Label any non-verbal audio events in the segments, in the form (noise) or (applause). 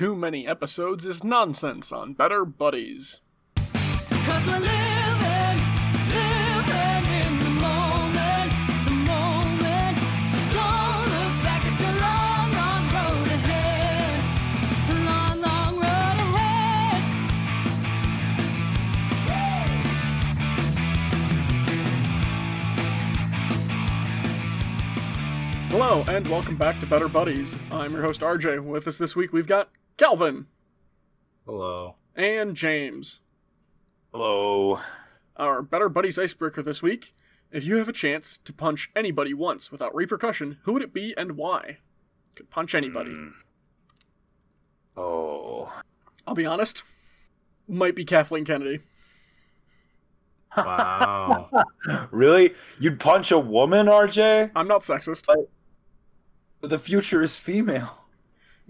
too many episodes is nonsense on Better Buddies. Cause we're living, living in the moment, the moment. So don't look back, it's a long, long road ahead. A long, long road ahead. Hello, and welcome back to Better Buddies. I'm your host RJ. With us this week, we've got Calvin Hello. and James. Hello. Our Better Buddies icebreaker this week. If you have a chance to punch anybody once without repercussion, who would it be and why? Could punch anybody. Mm. Oh. I'll be honest. Might be Kathleen Kennedy. Wow. (laughs) Really? You'd punch a woman, RJ? I'm not sexist. The future is female.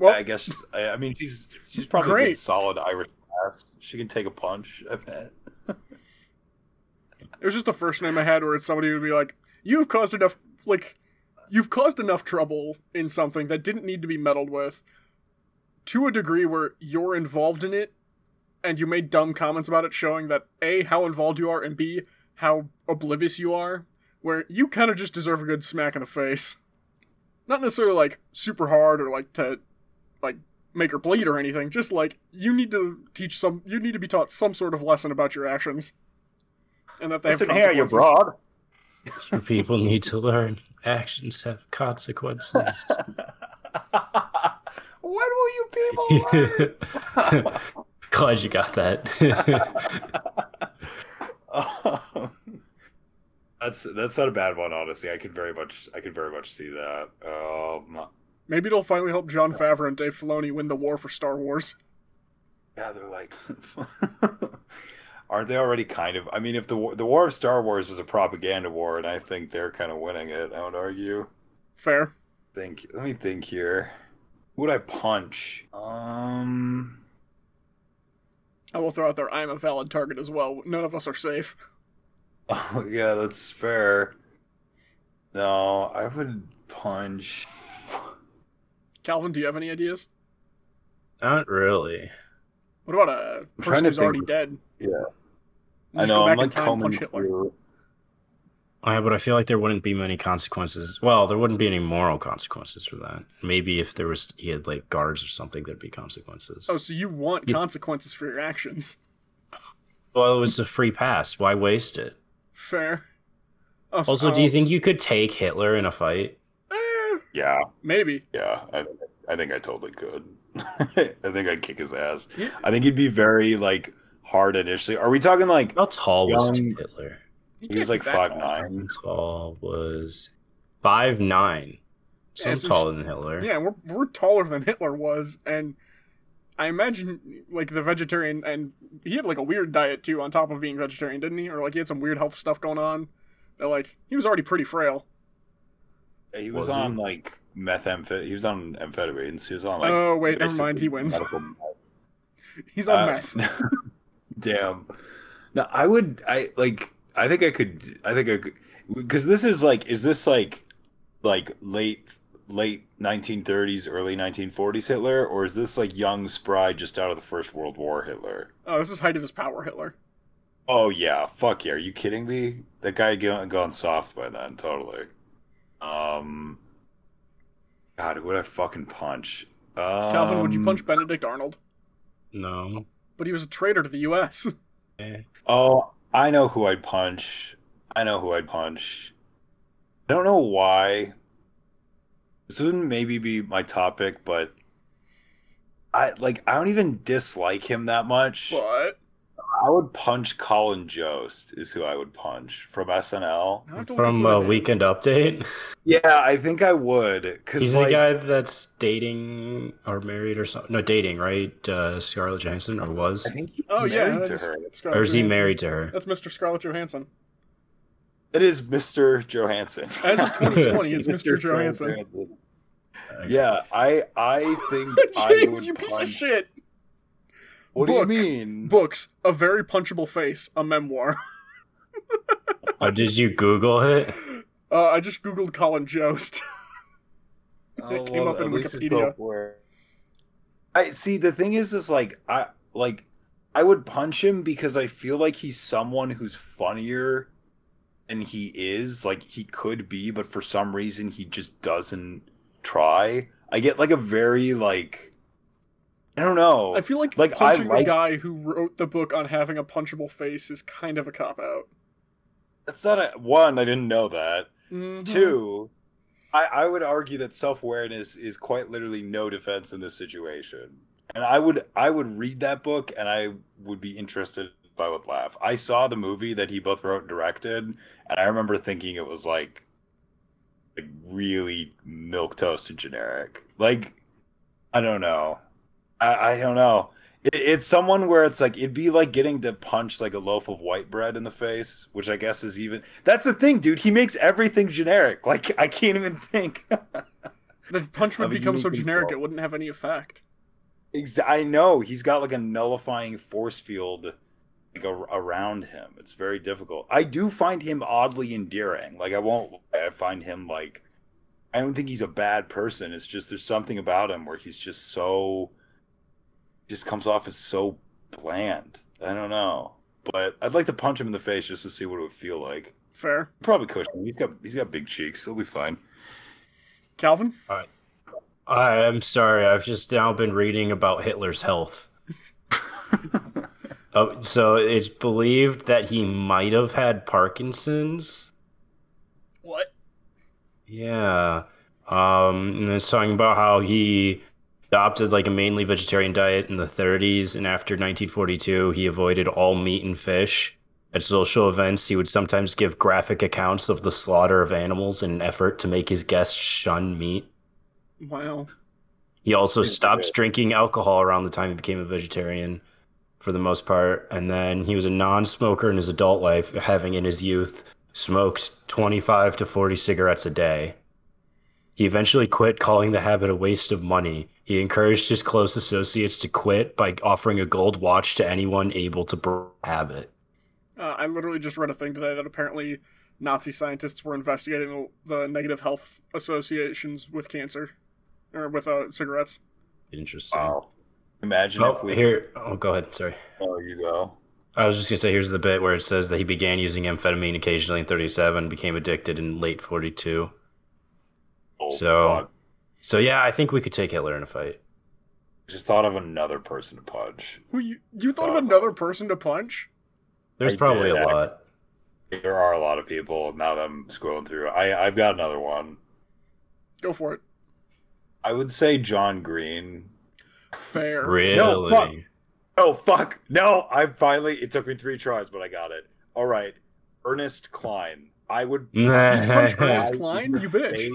Well, I guess. I, I mean, she's she's probably a Great. solid Irish ass. She can take a punch. I bet. It was just the first name I had where it's somebody who would be like, "You've caused enough, like, you've caused enough trouble in something that didn't need to be meddled with, to a degree where you're involved in it, and you made dumb comments about it, showing that a how involved you are, and b how oblivious you are. Where you kind of just deserve a good smack in the face, not necessarily like super hard or like to, like." Make her bleed or anything. Just like you need to teach some, you need to be taught some sort of lesson about your actions, and that they have Listen here, you broad. (laughs) People need to learn. Actions have consequences. (laughs) When will you people learn? (laughs) Glad you got that. that's that's not a bad one, honestly. I could very much I could very much see that. Um, Maybe it'll finally help Jon Favreau and Dave Filoni win the war for Star Wars. yeah, they're like, (laughs) aren't they already kind of? I mean, if the war- the war of Star Wars is a propaganda war, and I think they're kind of winning it, I would argue. Fair. Think. Let me think here. Who would I punch? Um. I will throw out there I am a valid target as well. None of us are safe. Oh (laughs) yeah, that's fair. No, I would punch. Calvin, do you have any ideas? Not really. What about a trying person who's think- already dead? Yeah, I know. Go back I'm like in time, combing punch Hitler. through. Yeah, but I feel like there wouldn't be many consequences. Well, there wouldn't be any moral consequences for that. Maybe if there was, he had like guards or something, there'd be consequences. Oh, so you want Yeah. consequences for your actions? Well, it was a free pass. Why waste it? Fair. Oh, so- Also, do you oh, think you could take Hitler in a fight? Yeah, maybe. yeah. I, I think I totally could. (laughs) I think I'd kick his ass. Yeah. I think he'd be very like hard initially. Are we talking like How tall was Young- Hitler? He he was like be that five tall. nine? How tall was five nine? So Yeah, so taller than Hitler. Yeah, we're we're taller than Hitler was, and I imagine like the vegetarian, and he had like a weird diet too, on top of being vegetarian, didn't he? Or like he had some weird health stuff going on. That, like he was already pretty frail. He was, Was he? on like methamphetamine. He was on amphetamines. He was on like. Oh, wait, never mind, he wins. medical- (laughs) He's on Uh, meth. (laughs) Damn. No, I would. I like. I think I could. I think I could. Because this is like. Is this like, like late late 1930s, early 1940s Hitler, or is this like young, spry, just out of the First World War Hitler? Oh, this is height of his power, Hitler. Oh yeah, fuck yeah. Are you kidding me? That guy had gone, gone soft by then, totally. Um. God, who would I fucking punch? Um, Calvin, would you punch Benedict Arnold? No. But he was a traitor to the U.S. (laughs) Eh. Oh, I know who I'd punch. I know who I'd punch. I don't know why. This wouldn't maybe be my topic, but I like I don't even dislike him that much. but I would punch Colin Jost is who I would punch from SNL. I have to look From up who uh. Weekend Update. Yeah, I think I would because He's like the guy that's dating or married or something. No, dating, right? Uh, Scarlett Johansson or was? I think he's Oh yeah, to her. Scarlett Or is he Johansson. married to her? That's Mr. Scarlett Johansson. It is Mr. Johansson. As of (laughs) 2020, it's Mr. Johansson. Yeah, I I think (laughs) I James, would you piece of shit. What Book. do you mean? Books, a very punchable face, a memoir. (laughs) Oh, did you Google it? Uh, I just googled Colin Jost. (laughs) Oh, It came up in at least it's Wikipedia. I I see the thing is is like I like I would punch him because I feel like he's someone who's funnier than he is, like he could be, but for some reason he just doesn't try. I get like a very like I don't know. I feel like, Like, punching like- the guy who wrote the book on having a punchable face is kind of a cop out. That's not a one, I didn't know that. Mhm. Two, I, I would argue that self awareness is quite literally no defense in this situation. And I would I would read that book and I would be interested if I would laugh. I saw the movie that he both wrote and directed, and I remember thinking it was like like really milk toast and generic. Like I don't know. I, I don't know. It, it's someone where it's like it'd be like getting to punch like a loaf of white bread in the face, which I guess is even. That's the thing, dude. He makes everything generic. (laughs) Like I can't even think. The punch would Of a become so generic control. it wouldn't have any effect. Ex- I know he's got like a nullifying force field like a- around him. It's very difficult. I do find him oddly endearing. Like I won't. I find him like. I don't think he's a bad person. It's just there's something about him where he's just so. Just comes off as so bland. I don't know, but I'd like to punch him in the face just to see what it would feel like. Fair. Probably cushion. He's got he's got big cheeks. He'll be fine. Calvin? All right. I'm sorry. I've just now been reading about Hitler's health. (laughs) oh, so it's believed that he might have had Parkinson's. What? Yeah. Um, and it's talking about how he adopted like a mainly vegetarian diet in the 30s, and after 1942, he avoided all meat and fish. At social events, he would sometimes give graphic accounts of the slaughter of animals in an effort to make his guests shun meat. Wow. He also Pretty stopped good. drinking alcohol around the time he became a vegetarian for the most part. And then he was a non smoker in his adult life, having in his youth smoked 25 to 40 cigarettes a day. He eventually quit, calling the habit a waste of money. He encouraged his close associates to quit by offering a gold watch to anyone able to break it. Uh, I literally just read a thing today that apparently Nazi scientists were investigating the, the negative health associations with cancer, or with uh, cigarettes. Interesting. Wow. Imagine if Oh, we. here. Oh, go ahead. Sorry. Oh, you go. I was just gonna say, here's the bit where it says that he began using amphetamine occasionally in 37, became addicted in late 42. Oh, So- fuck. So yeah, I think we could take Hitler in a fight. just thought of another person to punch. Who you you thought of Uh, another person to punch? There's I probably did, a lot. There are a lot of people now that I'm scrolling through. I I've got another one. Go for it. I would say John Green. Fair. Really? No, fuck. Oh fuck! No, I finally. It took me three tries, but I got it. All right, Ernest Cline. I would. (laughs) punch Ernest Cline? You bitch.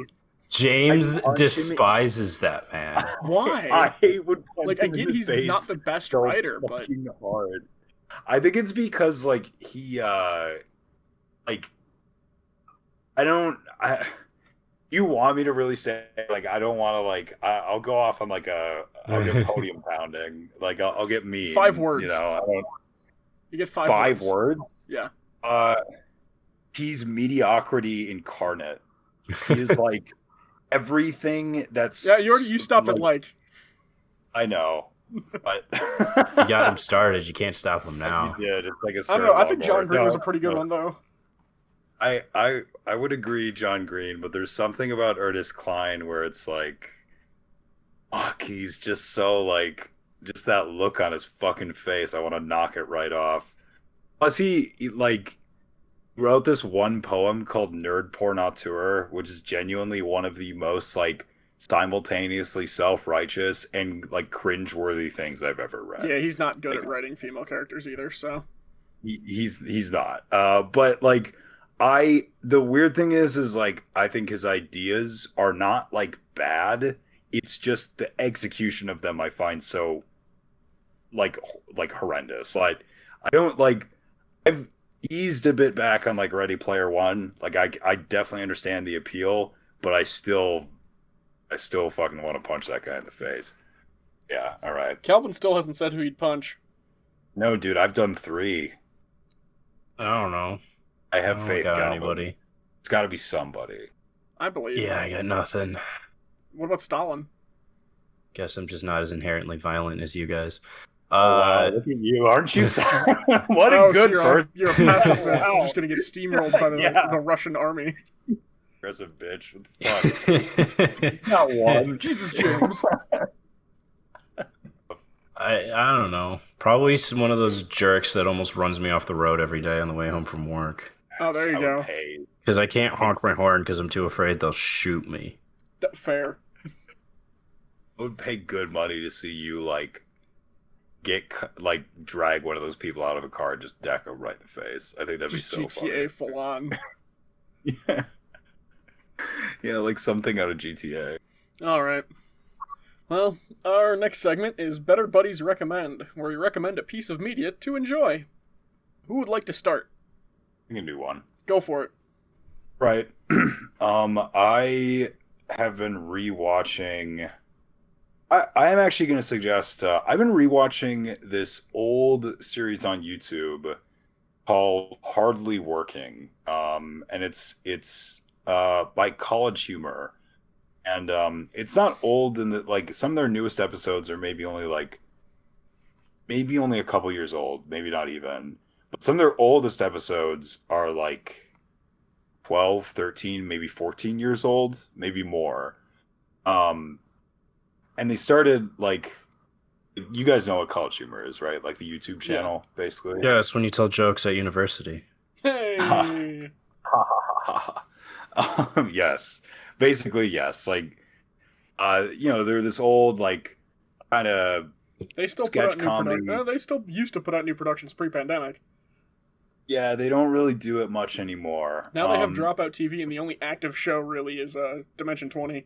James I punch him- despises that man. (laughs) Why? (laughs) I would punch like I him in get he's face not the best so writer, but hard. I think it's because like he uh like I don't I you want me to really say like I don't want to like I, I'll go off on like a I'll get (laughs) podium pounding like I'll, I'll get me Five words. you know I don't, you get five. five words. words Yeah. uh he's mediocrity incarnate he is like everything that's Yeah, you already you stopped at like I know but (laughs) You got him started. You can't stop him now. You did. It's like a I don't know. I think John. Green No, was a pretty good no. one though. I I I would agree, John Green, but there's something about Ernest Cline where it's like, fuck, he's just so like, just that look on his fucking face. I want to knock it right off. Plus, he, he like wrote this one poem called "Nerd Porn Auteur," which is genuinely one of the most like simultaneously self-righteous and like cringe-worthy things I've ever read. Yeah, he's not good at writing female characters either. So He- he's he's not uh but like i the weird thing is is like i think his ideas are not like bad it's just the execution of them i find so like like horrendous like i don't like i've eased a bit back on like ready player one like i i definitely understand the appeal but i still i still fucking want to punch that guy in the face yeah all right Calvin still hasn't said who he'd punch. no dude i've done three I don't know. i I have don't faith got Calvin. anybody. It's got to be somebody. I believe. Yeah, I got nothing. What about Stalin? Guess I'm just not as inherently violent as you guys. Oh, wow, Uh, look at you, aren't you? (laughs) (laughs) what a Oh, so good you're, person. a, you're a (laughs) pacifist. You're just gonna get steamrolled by the, Yeah. the Russian army. Aggressive bitch. What the fuck? Not one. Jesus, James. I I don't know. Probably s- one of those jerks that almost runs me off the road every day on the way home from work. Oh, there you I go. Because I can't honk my horn because I'm too afraid they'll shoot me. Fair. I would pay good money to see you like get like drag one of those people out of a car and just deck them right in the face. I think that'd be Just so GTA full on. (laughs) Yeah. yeah, like something out of GTA. All right. Well, our next segment is Better Buddies Recommend, where we recommend a piece of media to enjoy. Who would like to start? We can do one. Go for it. Right. (clears throat) um, I have been rewatching. I am actually going to suggest. Uh, I've been rewatching this old series on YouTube called Hardly Working, um, and it's it's uh, by College Humor, and um, it's not old in that like some of their newest episodes are maybe only like maybe only a couple years old, maybe not even. But some of their oldest episodes are like 12 13 maybe 14 years old maybe more um and they started like you guys know what college humor is right like the youtube channel basically Yeah, it's when you tell jokes at university. Hey. (laughs) um, yes basically yes like uh you know they're this old like kind of They still put Sketch out new comedy. produ- uh, They still used to put out new productions pre-pandemic. yeah they don't really do it much anymore Now they have Um, Dropout TV, and the only active show really is uh, Dimension Twenty.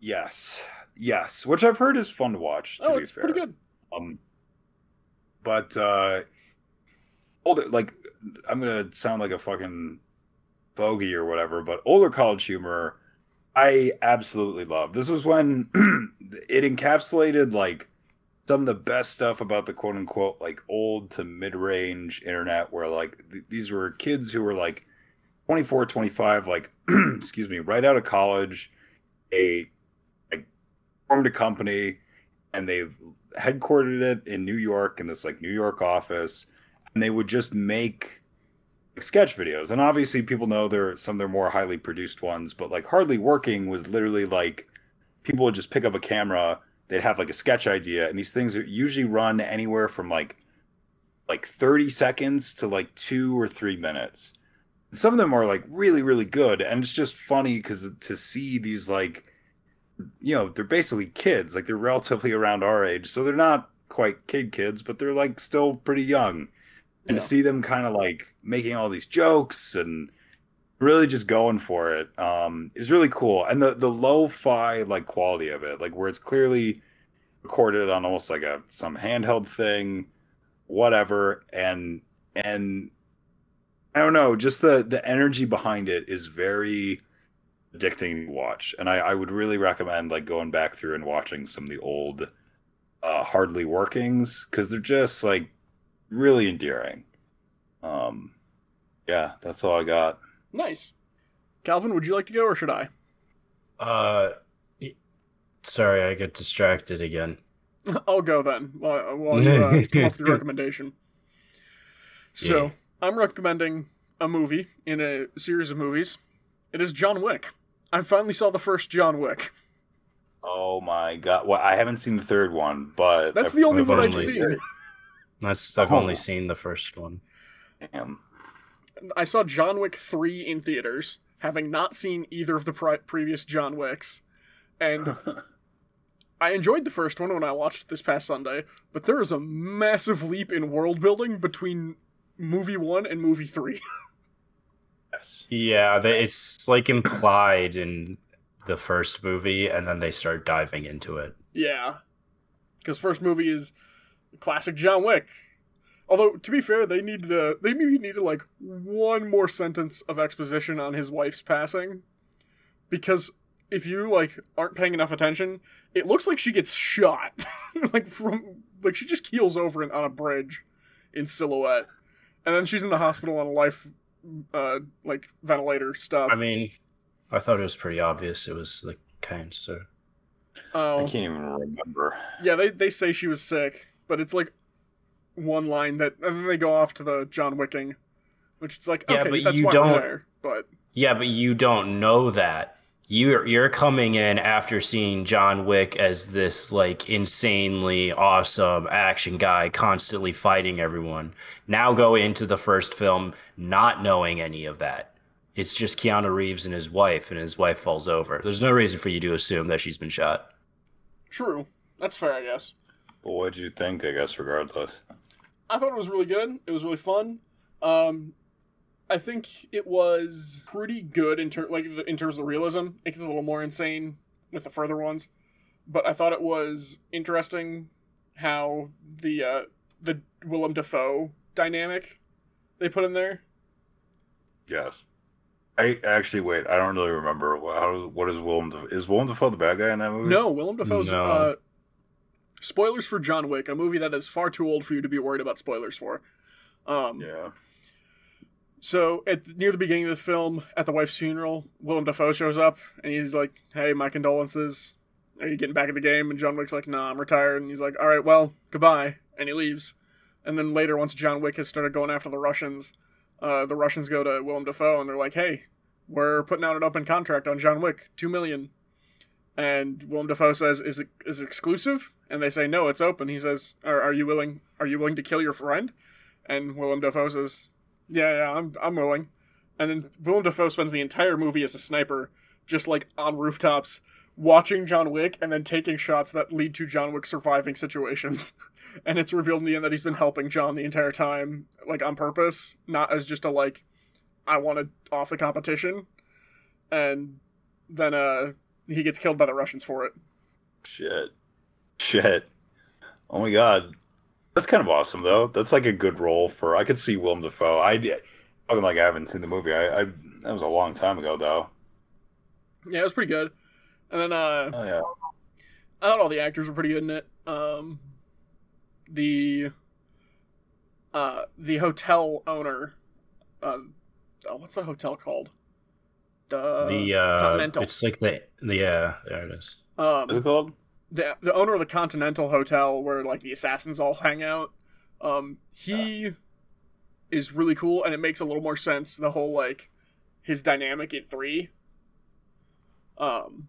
yes yes which i've heard is fun to watch to Oh, be it's fair pretty good. Um, but uh, older like I'm gonna sound like a fucking bogey or whatever, but older college humor, I absolutely love. This was when (clears throat) it encapsulated like some of the best stuff about the quote unquote like old to mid range internet, where like th- these were kids who were like 24, 25, like (clears throat) excuse me, right out of college, a formed a company and they've headquartered it in New York in this like New York office, and they would just make like, sketch videos. And obviously, people know there are some of their more highly produced ones, but like Hardly Working was literally like people would just pick up a camera, they'd have like a sketch idea, and these things usually run anywhere from like like 30 seconds to like two or three minutes. Some of them are like really, really good, and it's just funny because to see these like you know they're basically kids like they're relatively around our age so they're not quite kid kids but they're like still pretty young and Yeah. to see them kind of like making all these jokes and really just going for it um is really cool and the the lo-fi like quality of it like where it's clearly recorded on almost like a some handheld thing whatever and and i don't know just the the energy behind it is very addicting to watch and I, I would really recommend like going back through and watching some of the old uh hardly workings because they're just like really endearing um yeah that's all i got Nice. Calvin, would you like to go, or should I? Uh, sorry, I got distracted again. (laughs) I'll go then while, while you uh, come up with your recommendation. So, Yeah. I'm recommending a movie in a series of movies. It is John Wick. I finally saw the first John Wick. oh my god well i haven't seen the third one but That's I've- the only I've one I've only seen. (laughs) That's I've Oh. only seen the first one. Damn. I saw John Wick 3 in theaters, having not seen either of the pri- previous John Wicks. And (laughs) I enjoyed the first one when I watched it this past Sunday, but there is a massive leap in world building between movie 1 and movie 3. (laughs) yes Yeah, they, it's like implied in the first movie, and then they start diving into it. yeah. Because first movie is classic John Wick. Although, to be fair, they needed they maybe needed like one more sentence of exposition on his wife's passing. Because if you like aren't paying enough attention, it looks like she gets shot. (laughs) like from like she just keels over on a bridge in silhouette. And then she's in the hospital on a life uh like ventilator stuff. I mean, I thought it was pretty obvious. It was the cancer. Oh, I can't even remember. yeah. They they say she was sick, but it's like one line that, and then they go off to the John Wicking, which it's like Yeah, okay, but that's you why don't- we're there. But Yeah, but you don't know that. You're you're coming in after seeing John Wick as this like insanely awesome action guy constantly fighting everyone. Now go into the first film not knowing any of that. It's just Keanu Reeves and his wife, and his wife falls over. There's no reason for you to assume that she's been shot. true, that's fair, I guess. But what'd you think? I guess regardless. I thought it was really good. It was really fun. Um, I think it was pretty good in ter- like in terms of realism. It gets a little more insane with the further ones, but I thought it was interesting how the uh, the Willem Dafoe dynamic they put in there. Yes. I actually wait. I don't really remember. How, what is Willem? Dafoe? Is Willem Dafoe the bad guy in that movie? No, Willem Dafoe's. No. Uh, spoilers for John Wick, a movie that is far too old for you to be worried about spoilers for. Um, Yeah. So at near the beginning of the film, at the wife's funeral, Willem Dafoe shows up and he's like, "Hey, my condolences. Are you getting back in the game?" And John Wick's like, "Nah, I'm retired." And he's like, "All right, well, goodbye," and he leaves. And then later, once John Wick has started going after the Russians, uh, the Russians go to Willem Dafoe and they're like, "Hey, we're putting out an open contract on John Wick, two million. And Willem Dafoe says, "Is it is it exclusive?" And they say, "No, it's open." He says, "Are, are you willing? Are you willing to kill your friend?" And Willem Dafoe says, "Yeah, yeah, I'm I'm willing." And then Willem Dafoe spends the entire movie as a sniper, just like on rooftops, watching John Wick and then taking shots that lead to John Wick surviving situations. (laughs) and it's revealed in the end that he's been helping John the entire time, like on purpose, not as just a like, I wanted off the competition. And then uh he gets killed by the Russians for it. Shit. Shit. Oh my god. That's kind of awesome though. That's like a good role for. I could see Willem Dafoe. I fucking like I haven't seen the movie. I, I that was a long time ago though. Yeah, it was pretty good. And then uh Oh yeah. I thought all the actors were pretty good in it. Um, the uh, the hotel owner, uh, oh, what's the hotel called? The the uh, Continental. it's like the the yeah, there it is. What's it Um, called? The the owner of the Continental Hotel, where like the assassins all hang out. Um, he is really cool, and it makes a little more sense. The whole like his dynamic in three. Um,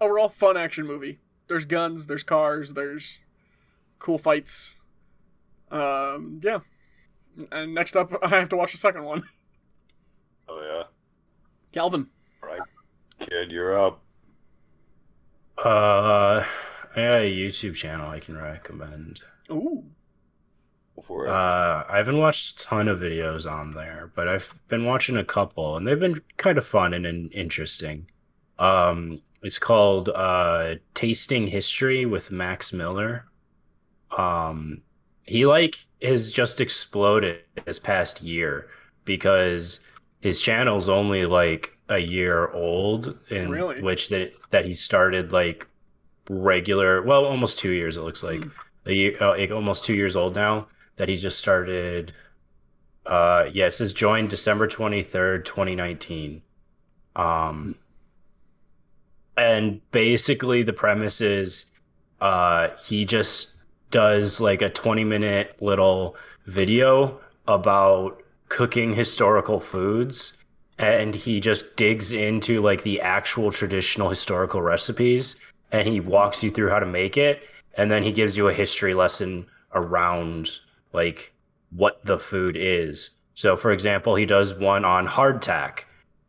overall, fun action movie. There's guns, there's cars, there's cool fights. Um, yeah. And next up, (laughs) I have to watch the second one. Oh yeah. Calvin. Right. Kid, you're up. Uh, I got a YouTube channel I can recommend. Ooh. Go for it. Uh, I haven't watched a ton of videos on there, but I've been watching a couple, and they've been kind of fun and, and interesting. Um, it's called uh, Tasting History with Max Miller. Um, he like has just exploded this past year because his channel's only like a year old, in Really? which that that he started like regular, well, almost two years. It looks like Mm. a year, uh, like, almost two years old now that he just started. Uh, yeah, it says joined December twenty third, twenty nineteen. Um, and basically the premise is, uh, he just does like a twenty minute little video about cooking historical foods and he just digs into like the actual traditional historical recipes and he walks you through how to make it and then he gives you a history lesson around like what the food is so for example he does one on hardtack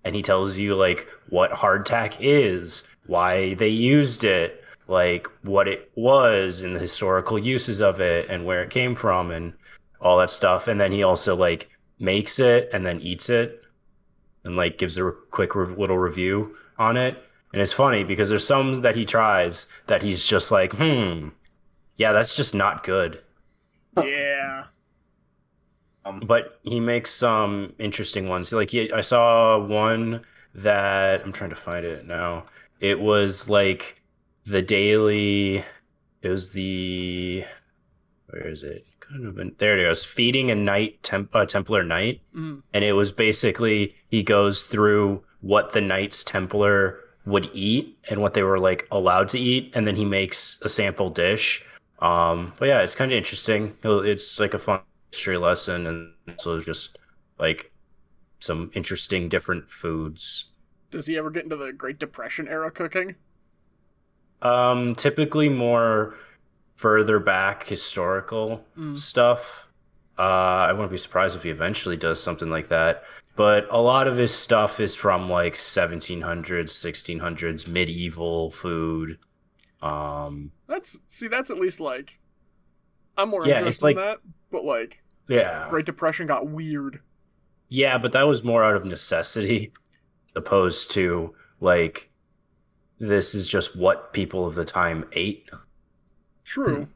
and he tells you like what hardtack is why they used it like what it was and the historical uses of it and where it came from and all that stuff and then he also like makes it and then eats it and like gives a quick re- little review on it. And it's funny because there's some that he tries that he's just like, hmm, yeah, that's just not good. Yeah. Um, But he makes some interesting ones. Like he, I saw one that I'm trying to find it now. It was like the daily. It was the where is it? Kind of been, there it goes. Feeding a night temp, uh, Templar knight. Mm. and it was basically he goes through what the Knights Templar would eat and what they were like allowed to eat, and then he makes a sample dish. Um, but yeah, it's kind of interesting. It's like a fun history lesson, and so just like some interesting different foods. Does he ever get into the Great Depression era cooking? Um, typically more further back historical Mm. stuff. Uh, I wouldn't be surprised if he eventually does something like that. But a lot of his stuff is from like 1700s, 1600s, medieval food. Um, That's see, that's at least like I'm more Yeah, interested like- in that. But like yeah, Great Depression got weird. yeah, but that was more out of necessity, (laughs) opposed to like this is just what people of the time ate. True.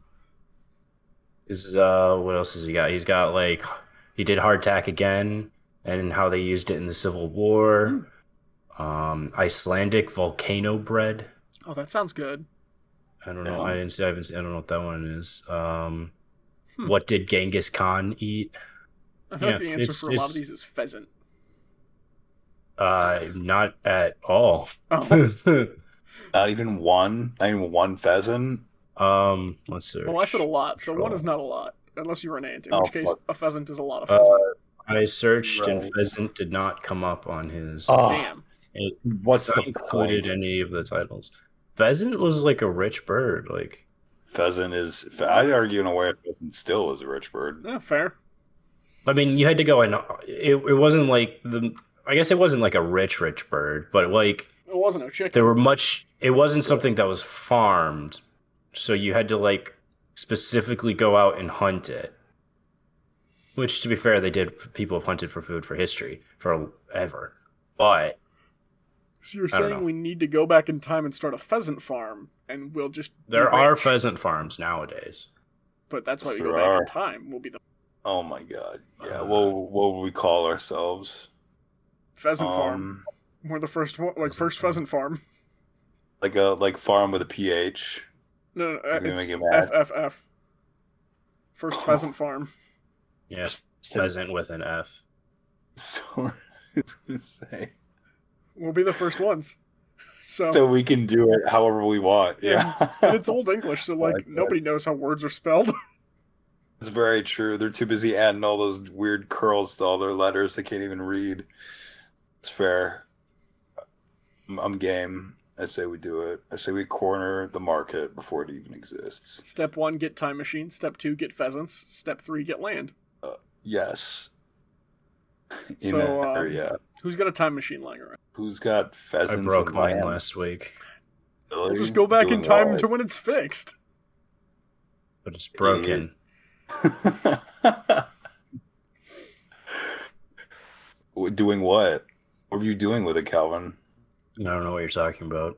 Is uh what else has he got? He's got like he did hardtack again and how they used it in the Civil War. Um Icelandic volcano bread. Oh, that sounds good. I don't know. Yeah. I didn't see I haven't seen, I don't know what that one is. Um Hmm. what did Genghis Khan eat? I feel like the answer for a lot of these is pheasant. Uh not at all. Oh, (laughs) Not even one. Not even one pheasant. Um let's see. well, I said a lot, so one is not a lot, unless you were an ant. In Oh, which case, fuck. a pheasant is a lot of Uh, pheasant. I searched and pheasant did not come up on his Oh, Damn. it what's the included point? any of the titles. Pheasant was like a rich bird, like Pheasant is. I'd argue in a way, a pheasant still is a rich bird. Yeah, fair. I mean, you had to go and it, it wasn't like the. I guess it wasn't like a rich, rich bird, but like It wasn't a chicken. there were much. It wasn't something that was farmed, so you had to like specifically go out and hunt it. Which, to be fair, they did. People have hunted for food for history forever, but So you're I saying we need to go back in time and start a pheasant farm, and we'll just there are rich. pheasant farms nowadays. But that's why Yes, we go back are. in time. We'll be the Oh my god. Yeah. Uh, What what would we call ourselves? pheasant farm. Um, We're the first one, like Pheasant first farm. pheasant farm. like a like farm with a ph. No, no, uh, You're gonna it's make it mad. FFF. First (laughs) pheasant farm. Yes, pheasant with an F. So (laughs) I was gonna say. We'll be the first ones. So, So we can do it however we want. Yeah. and it's old English, so (laughs) like like that. nobody knows how words are spelled. It's very true. They're too busy adding all those weird curls to all their letters they can't even read. It's fair. I'm, I'm game. I say we do it. I say we corner the market before it even exists. Step one, get time machine. Step two, get pheasants. Step three, get land. Yes. (laughs) In So, that um, area. Who's got a time machine lying around? Who's got pheasants? I broke mine land? last week, We'll just go back in time what? to when it's fixed. but it's broken. (laughs) doing what? What were you doing with it, Calvin? I don't know what you're talking about.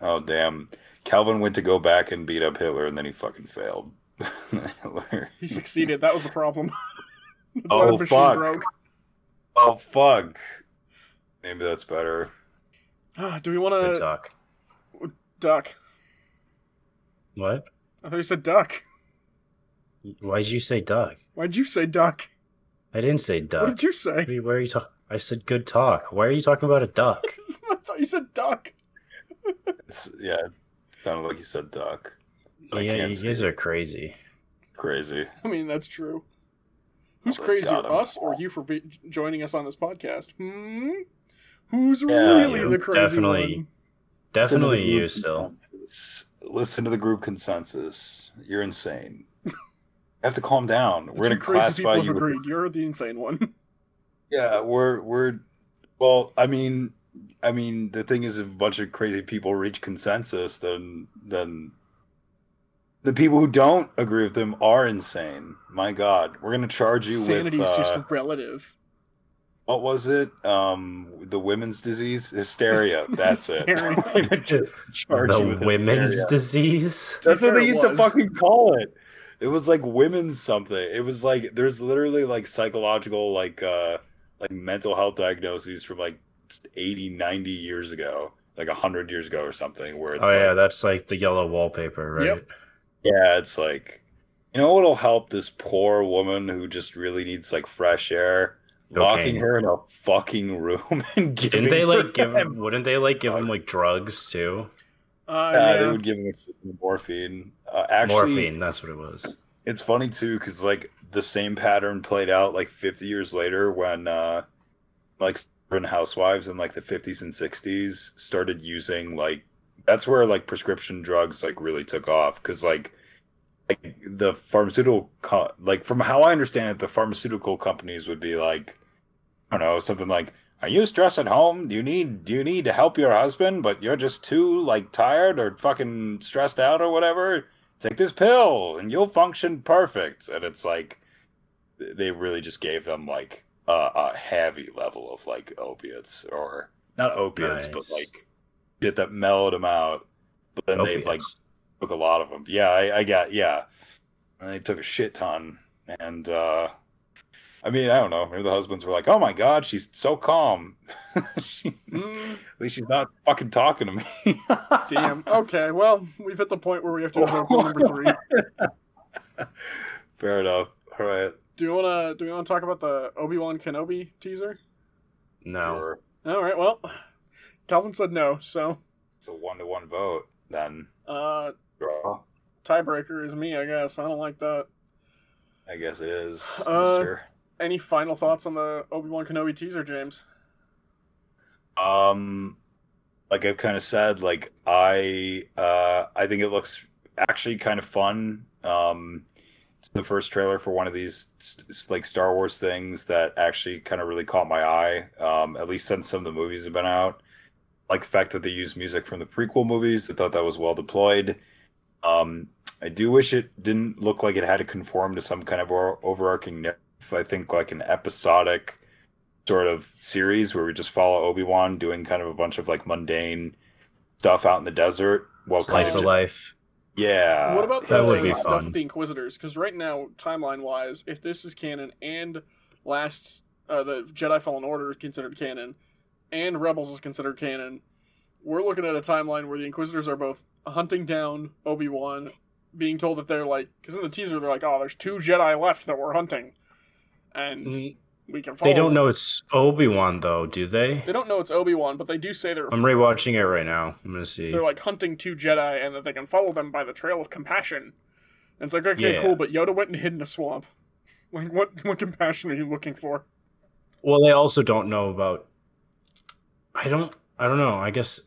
Oh damn. Calvin went to go back and beat up Hitler and then he fucking failed. (laughs) Hitler. He succeeded. that was the problem. (laughs) That's why Oh, the fuck. broke. Oh fuck. Maybe that's better. Ah, (gasps) Do we want to talk. duck? What? I thought you said duck. Why'd you say duck? Why'd you say duck? I didn't say duck. What did you say? Wait, Why are you talking? I said good talk. Why are you talking about a duck? (laughs) I thought you said duck. It's yeah. Sounded like you said duck. I yeah, you guys are crazy. Crazy. I mean, that's true. Who's Oh, crazier, us or you for be- joining us on this podcast? Hmm? Who's Yeah, really you the crazy definitely- one? Listen to the Definitely group you still. consensus. Listen to the group consensus. You're insane. (laughs) you have to calm down. The We're gonna two classify you. agreed. You're the insane one. (laughs) Yeah, we're we're well, I mean I mean the thing is if a bunch of crazy people reach consensus then then the people who don't agree with them are insane. My god. We're gonna charge you Sanity's with uh, just relative. what was it? Um the women's disease? Hysteria. (laughs) That's Hysteria. (laughs) it. charge you the with women's hysteria. disease. That's what they it used to fucking call it. It was like women's something. It was like there's literally like psychological like uh like mental health diagnoses from like 80 90 years ago, like 100 years ago or something where it's Oh like, yeah, that's like the yellow wallpaper, right? Yep. yeah, it's like you know what'll help this poor woman who just really needs like fresh air? locking her in a fucking room (laughs) and giving Didn't they her like give? him? (laughs) Wouldn't they like give him like drugs too? Uh, Yeah, yeah. they would give him a shit ton morphine. Uh, actually, Morphine. That's what it was. it's funny too because like the same pattern played out like 50 years later when uh like housewives in like the 50s and 60s started using like that's where like prescription drugs like really took off because like like the pharmaceutical co- like from how i understand it the pharmaceutical companies would be like i don't know something like are you stressed at home? Do you need do you need to help your husband but you're just too like tired or fucking stressed out or whatever? Take this pill and you'll function perfect. And it's like they really just gave them like a, a heavy level of like opiates or not opiates but like shit that mellowed them out but then they like took a lot of them yeah i, I got yeah. And they took a shit ton and uh i mean i don't know. Maybe the husbands were like oh my god she's so calm. (laughs) She- Mm, at least she's not fucking talking to me. (laughs) Damn. Okay, well, we've hit the point where we have to (laughs) go number three. fair enough. All right Do you wanna do we wanna talk about the Obi Wan Kenobi teaser? No. sure All right. Well, Calvin said no, so it's a one to one vote then uh, draw tiebreaker is me. I guess I don't like that. I guess it is. Uh, mister. Any final thoughts on the Obi Wan Kenobi teaser, James? Um, like I've kind of said, like I, uh, I think it looks actually kind of fun. Um, it's the first trailer for one of these like Star Wars things that actually kind of really caught my eye. Um, at least since some of the movies have been out. Like the fact that they use music from the prequel movies. I thought that was well deployed. Um, I do wish it didn't look like it had to conform to some kind of overarching narrative. I think like an episodic sort of series where we just follow Obi-Wan doing kind of a bunch of like mundane stuff out in the desert. Well, kind Slice of of just- life. Yeah. what about that the would be stuff fun. with the Inquisitors? Because right now, timeline wise, if this is canon and last uh, the Jedi Fallen Order is considered canon, and Rebels is considered canon, we're looking at a timeline where the Inquisitors are both hunting down Obi Wan, being told that they're like, because in the teaser they're like, oh, there's two Jedi left that we're hunting, and Mm, we can follow. They don't know it's Obi Wan though, do they? They don't know it's Obi Wan, but they do say they're I'm rewatching it right now. I'm gonna see. they're like hunting two Jedi and that they can follow them by the trail of compassion. And it's like, okay, Yeah. cool, but Yoda went and hid in a swamp. Like, what what compassion are you looking for? Well, they also don't know about. I don't. I don't know. I guess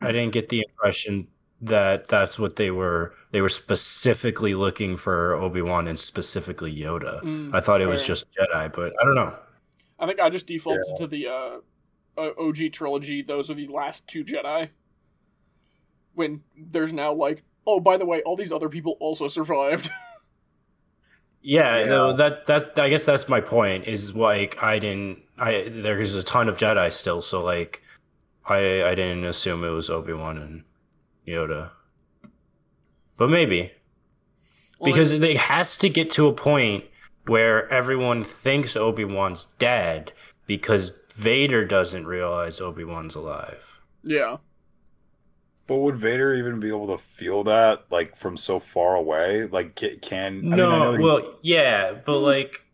I didn't get the impression that that's what they were. They were specifically looking for Obi Wan and specifically Yoda. Mm, I thought it was just Jedi, but I don't know. I think I just defaulted to the uh, uh, OG trilogy. Those are the last two Jedi. When there's now like, oh, by the way, all these other people also survived. (laughs) Yeah, Yeah. no, that that I guess that's my point. Is like I didn't. I there's a ton of Jedi still, so like I I didn't assume it was Obi Wan and Yoda, but maybe. Well, because it has to get to a point where everyone thinks Obi Wan's dead because Vader doesn't realize Obi Wan's alive. yeah, But would Vader even be able to feel that like from so far away? Like ca- can I mean, I no, know he- well, yeah, but like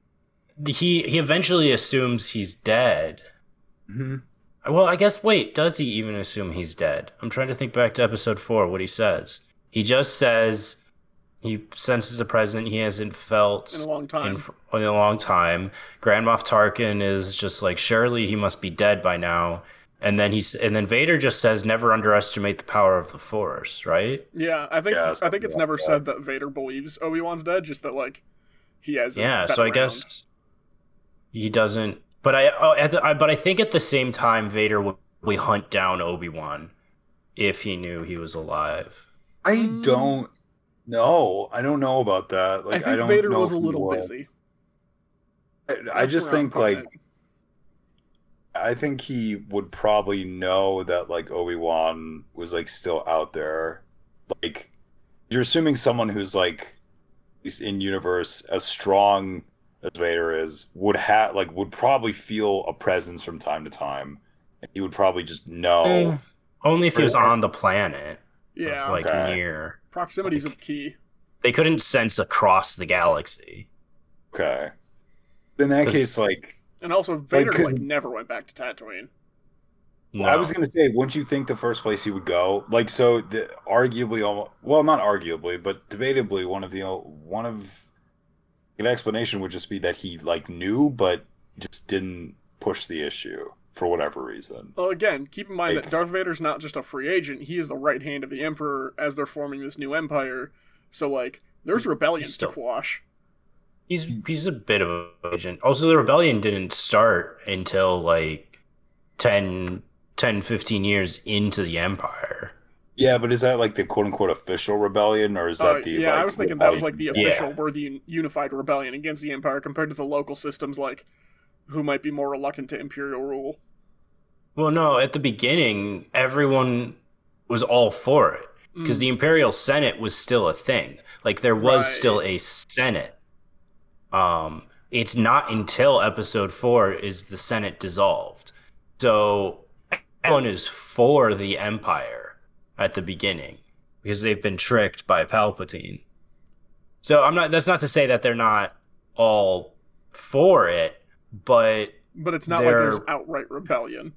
he he eventually assumes he's dead. Mhm. Well, I guess wait, does he even assume he's dead? I'm trying to think back to episode four, what he says. He just says he senses a presence he hasn't felt in a long time. in, in a long time. Grand Moff Tarkin is just like, surely he must be dead by now. And then he's and then Vader just says, never underestimate the power of the Force, right? yeah, I think Yeah, I think it's something never like said that Vader believes Obi Wan's dead. Just that like he has. Yeah. been So I around. guess he doesn't. But I, oh, at the, I, but I think at the same time, Vader would, would hunt down Obi Wan if he knew he was alive. I Mm. don't know. I don't know about that. Like I think don't Vader know was a little would. busy. I, I just think like it. I think he would probably know that like Obi Wan was like still out there. Like you're assuming someone who's like at least in universe as strong as Vader is would have like would probably feel a presence from time to time. And he would probably just know. Eh, only if he was on the planet, yeah, like Okay. near. proximity's a like- key. They couldn't sense across the galaxy. Okay. In that case, like And also, Vader like, 'cause- never went back to Tatooine. No. I was gonna say, wouldn't you think the first place he would go? Like, so the arguably, almo- well, not arguably, but debatably, one of the uh, one of an explanation would just be that he like knew, but just didn't push the issue for whatever reason. Well, again, keep in mind Like- that Darth Vader's not just a free agent; he is the right hand of the Emperor as they're forming this new empire. So, like, there's rebellions Still- to quash. He's he's a bit of an agent. Also, the rebellion didn't start until like 10, 10 15 years into the empire. Yeah, but is that like the quote unquote official rebellion, or is Uh, that the? yeah, like, I was thinking that was like the Yeah. official, were the unified rebellion against the Empire compared to the local systems, like who might be more reluctant to Imperial rule. Well, no, at the beginning, everyone was all for it because Mm. the Imperial Senate was still a thing. Like there was Right. still a Senate. Um, it's not until Episode Four is the Senate dissolved. So everyone is for the Empire at the beginning because they've been tricked by Palpatine. So I'm not. That's not to say that they're not all for it, but But it's not like there's outright rebellion.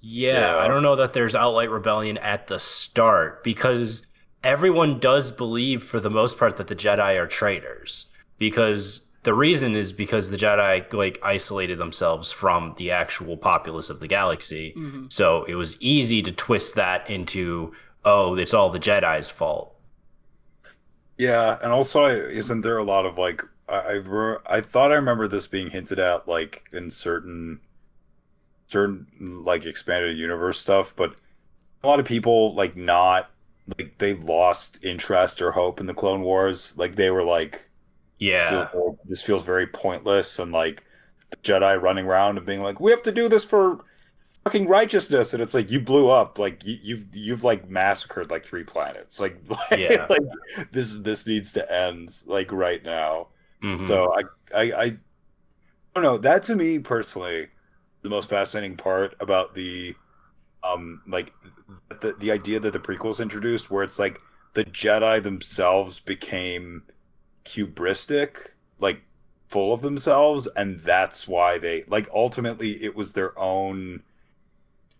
Yeah, Yeah. I don't know that there's outright rebellion at the start because everyone does believe, for the most part, that the Jedi are traitors. Because the reason is because the Jedi like isolated themselves from the actual populace of the galaxy. hmm So it was easy to twist that into, oh, it's all the Jedi's fault. Yeah, and also, I, isn't there a lot of like I I, re- I thought I remember this being hinted at like in certain certain like expanded universe stuff, but a lot of people like not like they lost interest or hope in the Clone Wars. Like they were like, Yeah. feel- this feels very pointless, and like the Jedi running around and being like, we have to do this for fucking righteousness, and it's like you blew up, like you, you've you've like massacred like three planets, like, (laughs) Yeah. like this this needs to end like right now. Mhm. So I, I I don't know. That to me personally, the most fascinating part about the um like the the idea that the prequels introduced, where it's like the Jedi themselves became hubristic, like full of themselves, and that's why they like ultimately it was their own.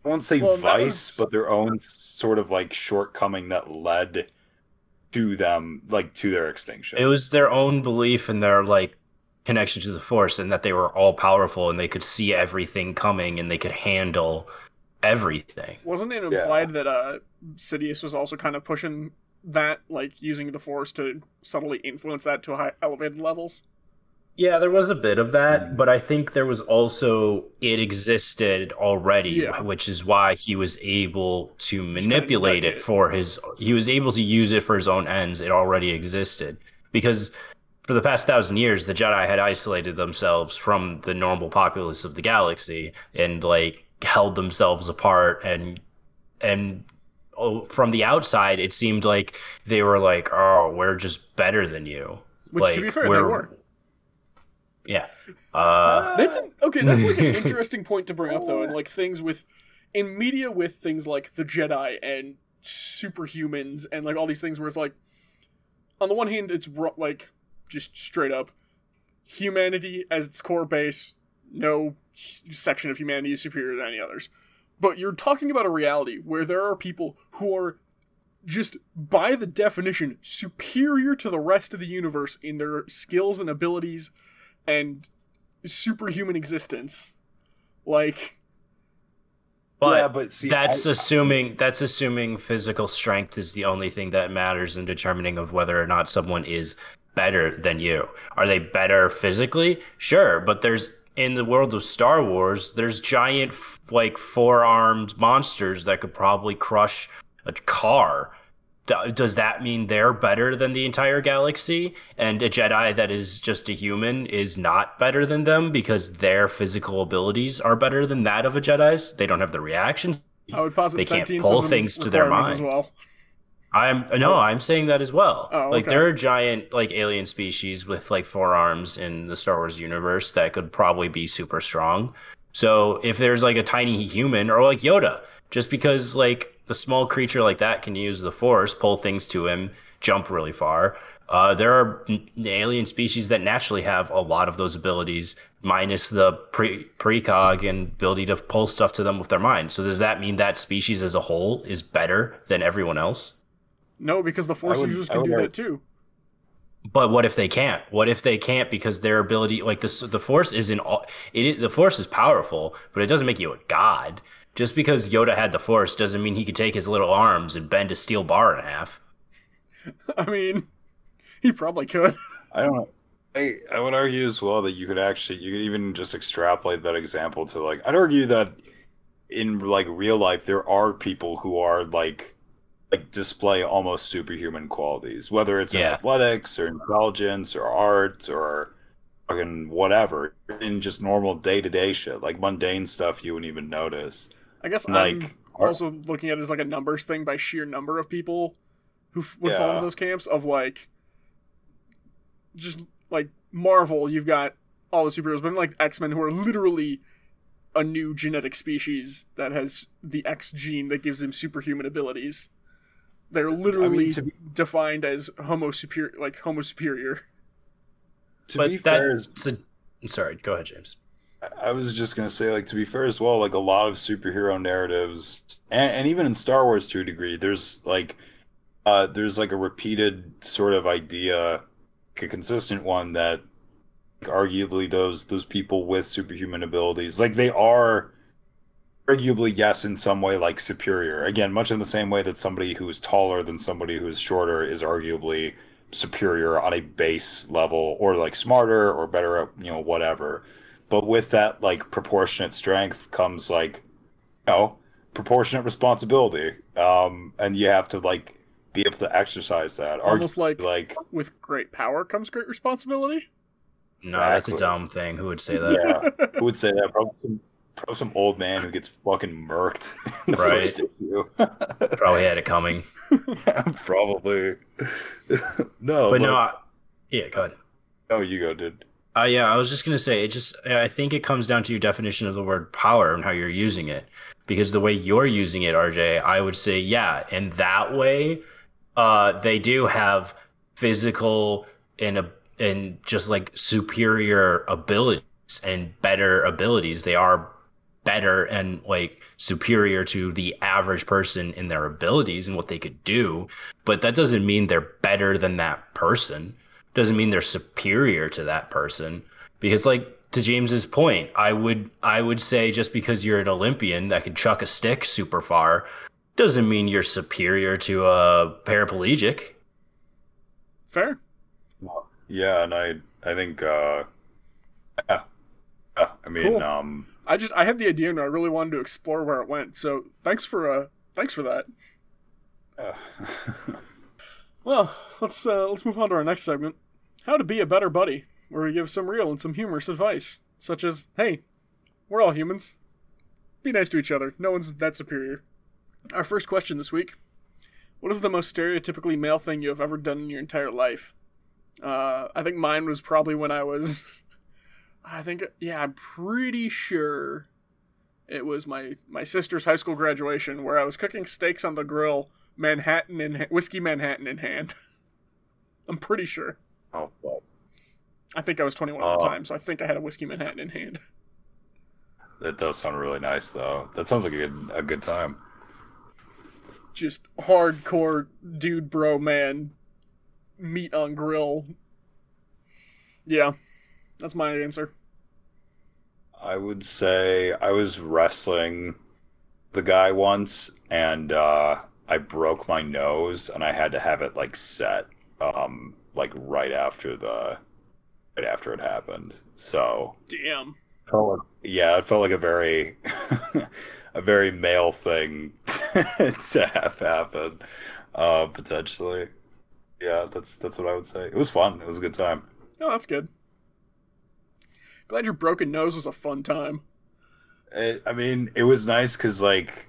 I won't say Well, vice, was- but their own sort of like shortcoming that led to them, like to their extinction. It was their own belief in their like connection to the force and that they were all powerful and they could see everything coming and they could handle everything. Wasn't it Yeah. implied that uh, Sidious was also kind of pushing that, like using the Force to subtly influence that to high elevated levels? Yeah, there was a bit of that, but I think there was also it existed already, Yeah. which is why he was able to kinda manipulate it it. for his he was able to use it for his own ends. It already existed. Because for the past thousand years, the Jedi had isolated themselves from the normal populace of the galaxy and like held themselves apart and and oh, from the outside it seemed like they were like, "Oh, we're just better than you." Which, like, to be fair, they we're- were. Yeah. Uh That's an, okay. That's like an (laughs) interesting point to bring up, though, and like things with in media with things like the Jedi and superhumans and like all these things where it's like, on the one hand, it's like just straight up humanity as its core base. No section of humanity is superior to any others. But you're talking about a reality where there are people who are just by the definition superior to the rest of the universe in their skills and abilities and superhuman existence. Like, But, Yeah, but see, that's I- assuming that's assuming physical strength is the only thing that matters in determining of whether or not someone is better than you. Are they better physically? Sure, but there's in the world of Star Wars, there's giant like four-armed monsters that could probably crush a car. Does that mean they're better than the entire galaxy? And a Jedi that is just a human is not better than them because their physical abilities are better than that of a Jedi's? They don't have the reaction. I would posit They can't pull things to their requirement as well. I'm no, I'm saying that as well. Oh, Like okay. there are giant like alien species with like four arms in the Star Wars universe that could probably be super strong. So if there's like a tiny human or like Yoda, just because like a small creature like that can use the force, pull things to him, jump really far, Uh, there are n- alien species that naturally have a lot of those abilities, minus the pre precog and ability to pull stuff to them with their mind. So does that mean that species as a whole is better than everyone else? No, because the Force would- users can do that too. But what if they can't? What if they can't because their ability, like this, the force isn't all. It is, the force is powerful, but it doesn't make you a god. Just because Yoda had the force doesn't mean he could take his little arms and bend a steel bar in half. (laughs) I mean, he probably could. (laughs) I don't know. I, I would argue as well that you could actually you could even just extrapolate that example to like I'd argue that in like real life there are people who are like like display almost superhuman qualities, whether it's Yeah. athletics or intelligence or art or fucking whatever, in just normal day to day shit, like mundane stuff you wouldn't even notice. I guess Like, I'm are- also looking at it as like a numbers thing by sheer number of people who f- would fall into those camps of like just like Marvel. You've got all the superheroes, but like X Men who are literally a new genetic species that has the X gene that gives them superhuman abilities. They're literally to be- defined as Homo superior, like Homo superior. To but be fair, as- that's a, sorry. Go ahead, James. I was just gonna say, like, to be fair as well, like a lot of superhero narratives, and, and even in Star Wars to a degree, there's like, uh, there's like a repeated sort of idea, like a consistent one that, arguably, those those people with superhuman abilities, like they are, arguably, yes, in some way, like superior. Again, much in the same way that somebody who is taller than somebody who is shorter is arguably superior on a base level, or like smarter or better at you know whatever but with that like proportionate strength comes like you know proportionate responsibility um and you have to like be able to exercise that Almost like- like With great power comes great responsibility. No, that's a dumb thing. Who would say that? yeah who would say that probably some, probably some old man who gets fucking murked (laughs) in the Right. first issue (laughs) Probably had it coming. probably (laughs) no But no, I, yeah, go ahead. Oh, you go dude Uh, yeah, I was just gonna say it. Just I think it comes down to your definition of the word power and how you're using it. Because the way you're using it, RJ, I would say yeah. In that way, uh, they do have physical and a and just like superior abilities and better abilities. They are better and like superior to the average person in their abilities and what they could do. But that doesn't mean they're better than that person doesn't mean they're superior to that person because like to James's point I would I would say just because you're an Olympian that can chuck a stick super far doesn't mean you're superior to a paraplegic Fair. yeah and i i think uh yeah, yeah i mean Cool. um I just I had the idea and I really wanted to explore where it went. So thanks for uh thanks for that. uh, (laughs) Well, let's uh, let's move on to our next segment. How to be a better buddy, where we give some real and some humorous advice, such as, "Hey, we're all humans. Be nice to each other. No one's that superior." Our first question this week: What is the most stereotypically male thing you have ever done in your entire life? Uh, I think mine was probably when I was, I think, yeah, I'm pretty sure it was my my sister's high school graduation where I was cooking steaks on the grill, Manhattan in ha- whiskey Manhattan in hand. (laughs) I'm pretty sure. oh well I think I was 21 at the Oh. time, so I think I had a whiskey Manhattan in hand. (laughs) That does sound really nice, though. That sounds like a good, a good time. Just hardcore dude, bro, man, meat on grill. Yeah, that's my answer. I would say I was wrestling the guy once, and uh, I broke my nose, and I had to have it like set, um, like right after the, right after it happened. So Damn. felt like, yeah, it felt like a very, (laughs) a very male thing (laughs) to have happen, uh, potentially. Yeah, that's that's what I would say. It was fun. It was a good time. Oh, that's good. Glad your broken nose was a fun time. It, I mean, it was nice because like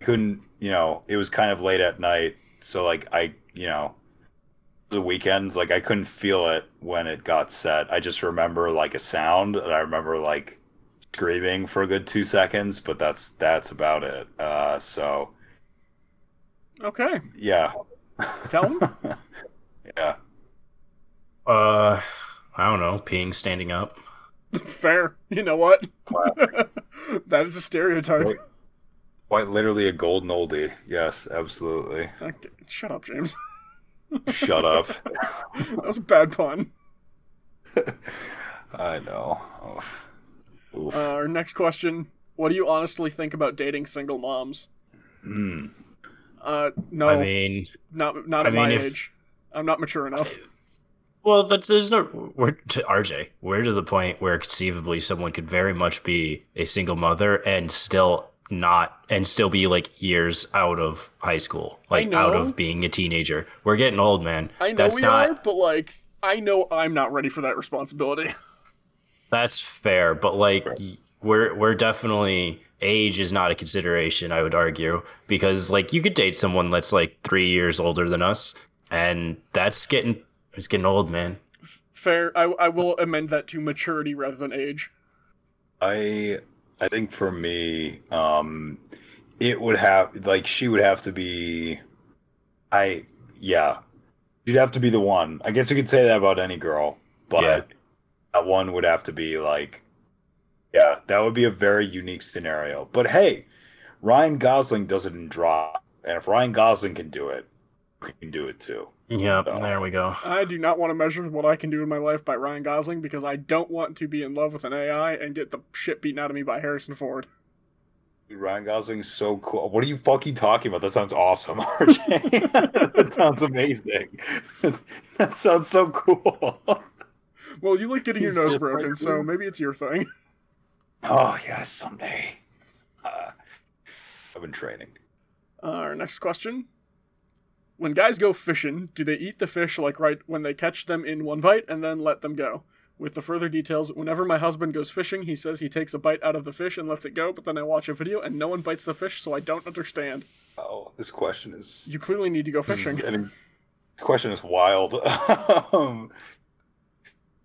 couldn't you know it was kind of late at night, so like I you know the weekends like I couldn't feel it when it got set. I just remember like a sound, and I remember like screaming for a good two seconds, but that's that's about it. Uh, so Okay, yeah, tell him. (laughs) yeah. Uh, I don't know, peeing standing up. (laughs) Fair. You know what? (laughs) That is a stereotype. Right. Quite literally a golden oldie. Yes, absolutely. Okay, Shut up, James. Shut up. (laughs) That was a bad pun. I know. Oof. Oof. Uh, our next question: What do you honestly think about dating single moms? Hmm. Uh, no, I mean, not not I at mean, my if- age. I'm not mature enough. Well, that's, there's no. We're to RJ. We're to the point where conceivably someone could very much be a single mother and still not, and still be like years out of high school, like out of being a teenager. We're getting old, man. I know that's we not. are, but like, I know I'm not ready for that responsibility. (laughs) That's fair, but like we're we're definitely age is not a consideration. I would argue because like you could date someone that's like three years older than us, and that's getting it's getting old, man. Fair. I I will amend that to maturity rather than age. I I think for me, um, it would have like she would have to be. I yeah, you'd have to be the one. I guess you could say that about any girl, but Yeah. that one would have to be like, yeah, that would be a very unique scenario. But hey, Ryan Gosling does it in Drop, and if Ryan Gosling can do it, we can do it too. Yep, Oh. there we go. I do not want to measure what I can do in my life by Ryan Gosling because I don't want to be in love with an AI and get the shit beaten out of me by Harrison Ford. Dude, Ryan Gosling's so cool. What are you fucking talking about? That sounds awesome, (laughs) RJ. that sounds amazing. (laughs) that sounds so cool. Well, you like getting He's your nose just like broken, so maybe it's your thing. (laughs) oh yes, someday. Uh, I've been training. Uh, our next question. When guys go fishing, do they eat the fish like right when they catch them in one bite and then let them go? With the further details, whenever my husband goes fishing, he says he takes a bite out of the fish and lets it go, but then I watch a video and no one bites the fish, so I don't understand. Oh, this question is. You clearly need to go this is fishing. this question is wild. (laughs) um,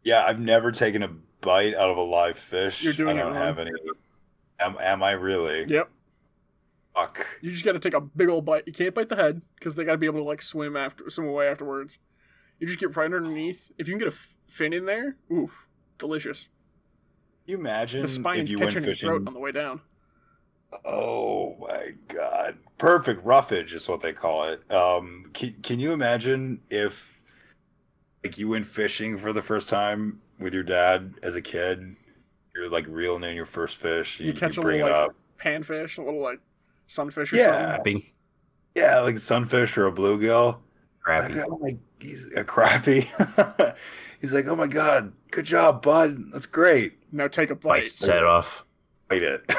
yeah, I've never taken a bite out of a live fish. You're doing I it don't wrong. have any. Am, am I really? Yep. Fuck. You just gotta take a big old bite. You can't bite the head, because they gotta be able to, like, swim after swim away afterwards. You just get right underneath. If you can get a f- fin in there, ooh, delicious. You imagine The if spine's you went catching your fishing? throat on the way down. Oh my god. Perfect roughage is what they call it. Um can, can you imagine if like you went fishing for the first time with your dad as a kid? You're like reeling in your first fish. You catch a bring little, it like, up. panfish, a little, like, sunfish or Yeah. something. Happy, Yeah, like sunfish or a bluegill. crappie. Like, oh my, he's a crappie. (laughs) he's like, oh my god, good job, bud. That's great. Now take a Bite bite. set off, Bite it. (laughs)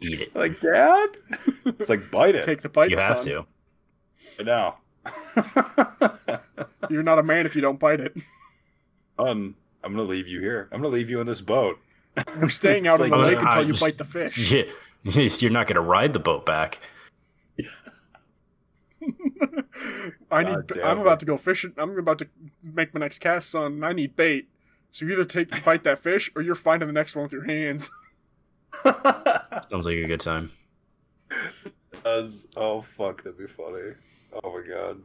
eat it. like, dad? It's like, bite it. Take the bite, You have son. to. I know. (laughs) You're not a man if you don't bite it. Son, I'm gonna leave you here. I'm gonna leave you in this boat. We're staying It's out on the lake until I you just- bite the fish. Yeah, (laughs) You're not gonna ride the boat back. I need. damn I'm it. about to go fishing. I'm about to make my next cast, son. and I need bait. So you either take bite that fish, or you're finding the next one with your hands. (laughs) Sounds like a good time. As, oh fuck, that'd be funny. Oh my god.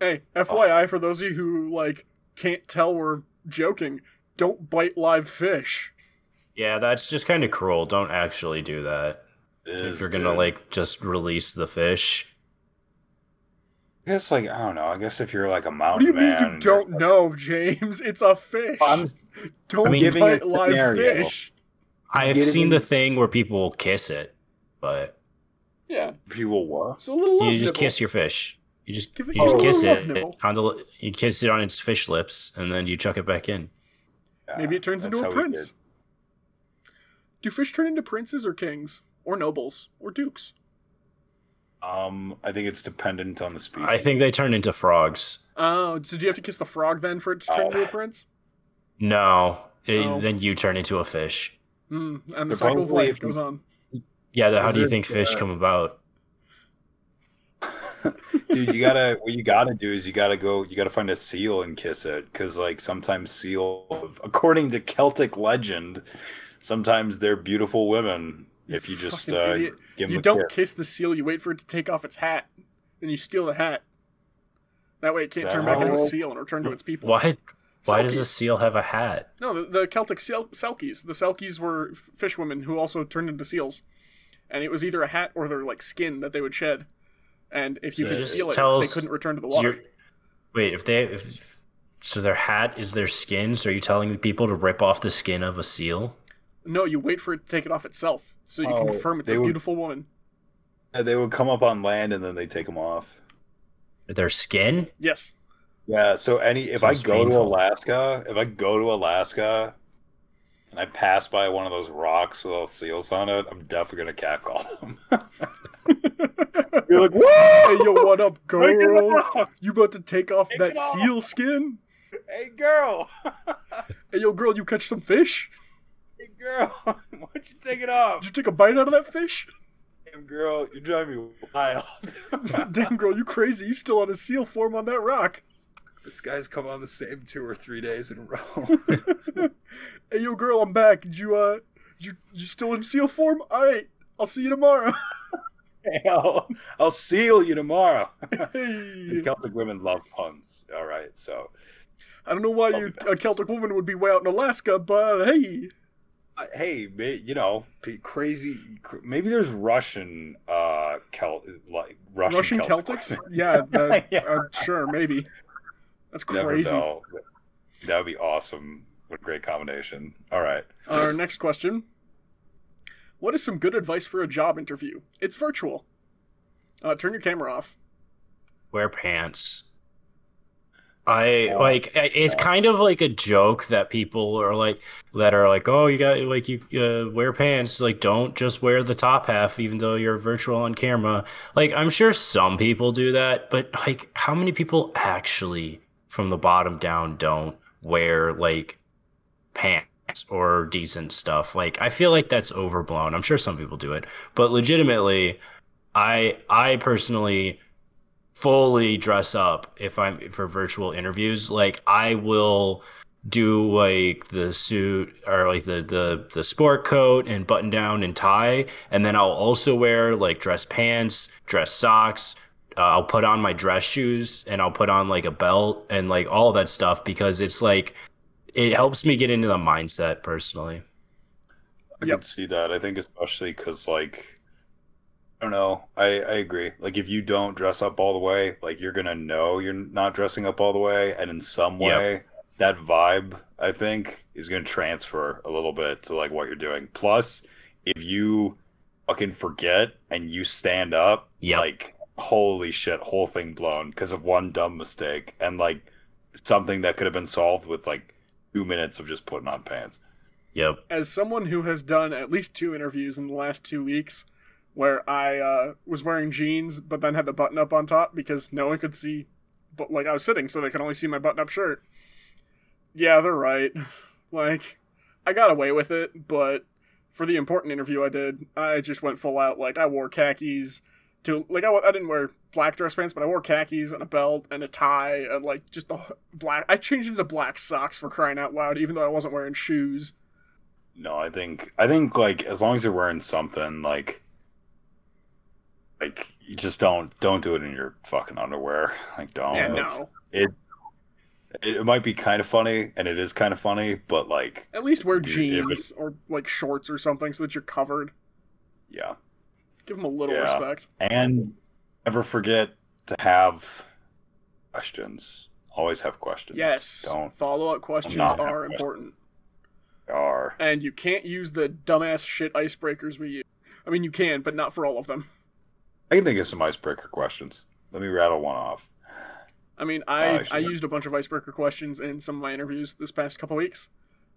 Hey, FYI, for those of you who like can't tell we're joking, don't bite live fish. Yeah, that's just kind of cruel. Don't actually do that. If you're gonna dude. like just release the fish, I guess like I don't know. I guess if you're like a What do mountain you mean you don't know, James? It's a fish. I'm don't I mean- Giving a bite live scenario. fish. I've seen the thing where people kiss it, but Yeah. people what? So a little love you just nibble. kiss your fish. You just Give it- you just oh, kiss love it on the you kiss it on its fish lips, and then you chuck it back in. Yeah, Maybe it turns into a how we prince. Do fish turn into princes or kings or nobles or dukes? Um, I think it's dependent on the species. I think they turn into frogs. Oh, so do you have to kiss the frog then for it to turn Oh. into a prince? No, it- Oh. then you turn into a fish. Hmm. And the cycle of life goes on. Yeah, the, how Is do you think fish uh, come about? (laughs) Dude, you gotta. What you gotta do is you gotta go. You gotta find a seal and kiss it, because like sometimes seal, according to Celtic legend, sometimes they're beautiful women. If you just fucking uh, idiot. give them You a don't kiss. kiss the seal, you wait for it to take off its hat. Then you steal the hat. That way it can't That turn back into a seal and return to its people. Why? Why does a seal have a hat? No, the, the Celtic sel- Selkies. The Selkies were fish women who also turned into seals, and it was either a hat or their like skin that they would shed. And if you So could steal it, they couldn't return to the water. Wait, if they if so their hat is their skin, so are you telling the people to rip off the skin of a seal? No, you wait for it to take it off itself, so you can Oh, confirm it's a would- beautiful woman. They would come up on land and then they take them off. Their skin? Yes. Yeah, so any if I Sounds go to. Alaska, if I go to Alaska and I pass by one of those rocks with all seals on it, I'm definitely gonna catcall them. (laughs) You're like, Hey, whoa! yo, what up, (laughs) girl? You about to take off Take that it off. seal skin? Hey girl! Hey, yo, girl, you catch some fish? Hey girl! (laughs) Why don't you take it off? Did you take a bite out of that fish? Damn girl, you're driving me wild. (laughs) Damn, girl, you crazy. You still on a seal form on that rock. this guy's come on the same two or three days in a row. (laughs) Hey, yo, girl, I'm back. Did you, uh, you, you still in seal form? Alright, I'll see you tomorrow. I'll, I'll seal you tomorrow. hey. Celtic women love puns. All right, so I don't know why I'll you, a Celtic woman would be way out in Alaska, but hey. Uh, hey, you know, crazy. Maybe there's Russian, uh, Celt, like Russian, Russian Celtic Celtics? (laughs) Yeah, that, (laughs) Yeah. uh, sure, maybe. That's crazy. That would be awesome. What a great combination. All right. Our next question. What is some good advice for a job interview? It's virtual. Uh, turn your camera off. Wear pants. I like it's kind of like a joke that people are like that are like oh you got like you uh, wear pants like don't just wear the top half even though you're virtual on camera. Like I'm sure some people do that but like how many people actually from the bottom down don't wear like pants or decent stuff? Like I feel like that's overblown. I'm sure some people do it but legitimately I I personally fully dress up if I'm for virtual interviews. Like I will do like the suit or like the the the sport coat and button down and tie, and then I'll also wear like dress pants, dress socks. Uh, I'll put on my dress shoes and I'll put on like a belt and like all that stuff because it's like it helps me get into the mindset personally. I Yep. can see that. I think especially because like I don't know. I I agree. Like if you don't dress up all the way, like you're gonna know you're not dressing up all the way, and in some Yep. way, that vibe I think is gonna transfer a little bit to like what you're doing. Plus, if you fucking forget and you stand up, Yep. like holy shit, whole thing blown because of one dumb mistake and like something that could have been solved with like two minutes of just putting on pants. Yep. As someone who has done at least two interviews in the last two weeks, where I uh, was wearing jeans but then had the button up on top because no one could see, but like I was sitting, so they could only see my button up shirt. Yeah, they're right. Like, I got away with it, but for the important interview I did, I just went full out. Like, I wore khakis to like I, I didn't wear black dress pants, but I wore khakis and a belt and a tie and like just the black. I changed into black socks for crying out loud, even though I wasn't wearing shoes. No, I think I think like as long as you're wearing something like like you just don't don't do it in your fucking underwear. Like don't. yeah, no. It it might be kind of funny and it is kind of funny, but like At least wear it was- jeans or like shorts or something so that you're covered. yeah. Give them a little Yeah. respect. And never forget to have questions. Always have questions. Yes, Don't follow up questions are questions. important, are and you can't use the dumbass shit icebreakers we use. I mean, you can, but not for all of them. I can think of some icebreaker questions. Let me rattle one off. I mean, I actually, I no. used a bunch of icebreaker questions in some of my interviews this past couple weeks,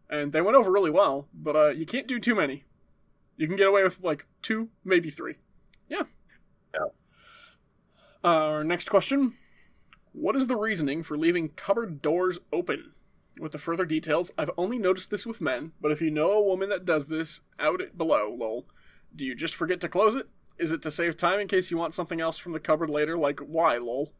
and they went over really well. But uh, you can't do too many. You can get away with like two, maybe three. Yeah. Yeah. Uh, our next question: What is the reasoning for leaving cupboard doors open? With the further details, I've only noticed this with men, but if you know a woman that does this, out it below. Lol. Do you just forget to close it? Is it to save time in case you want something else from the cupboard later? Like why? Lol.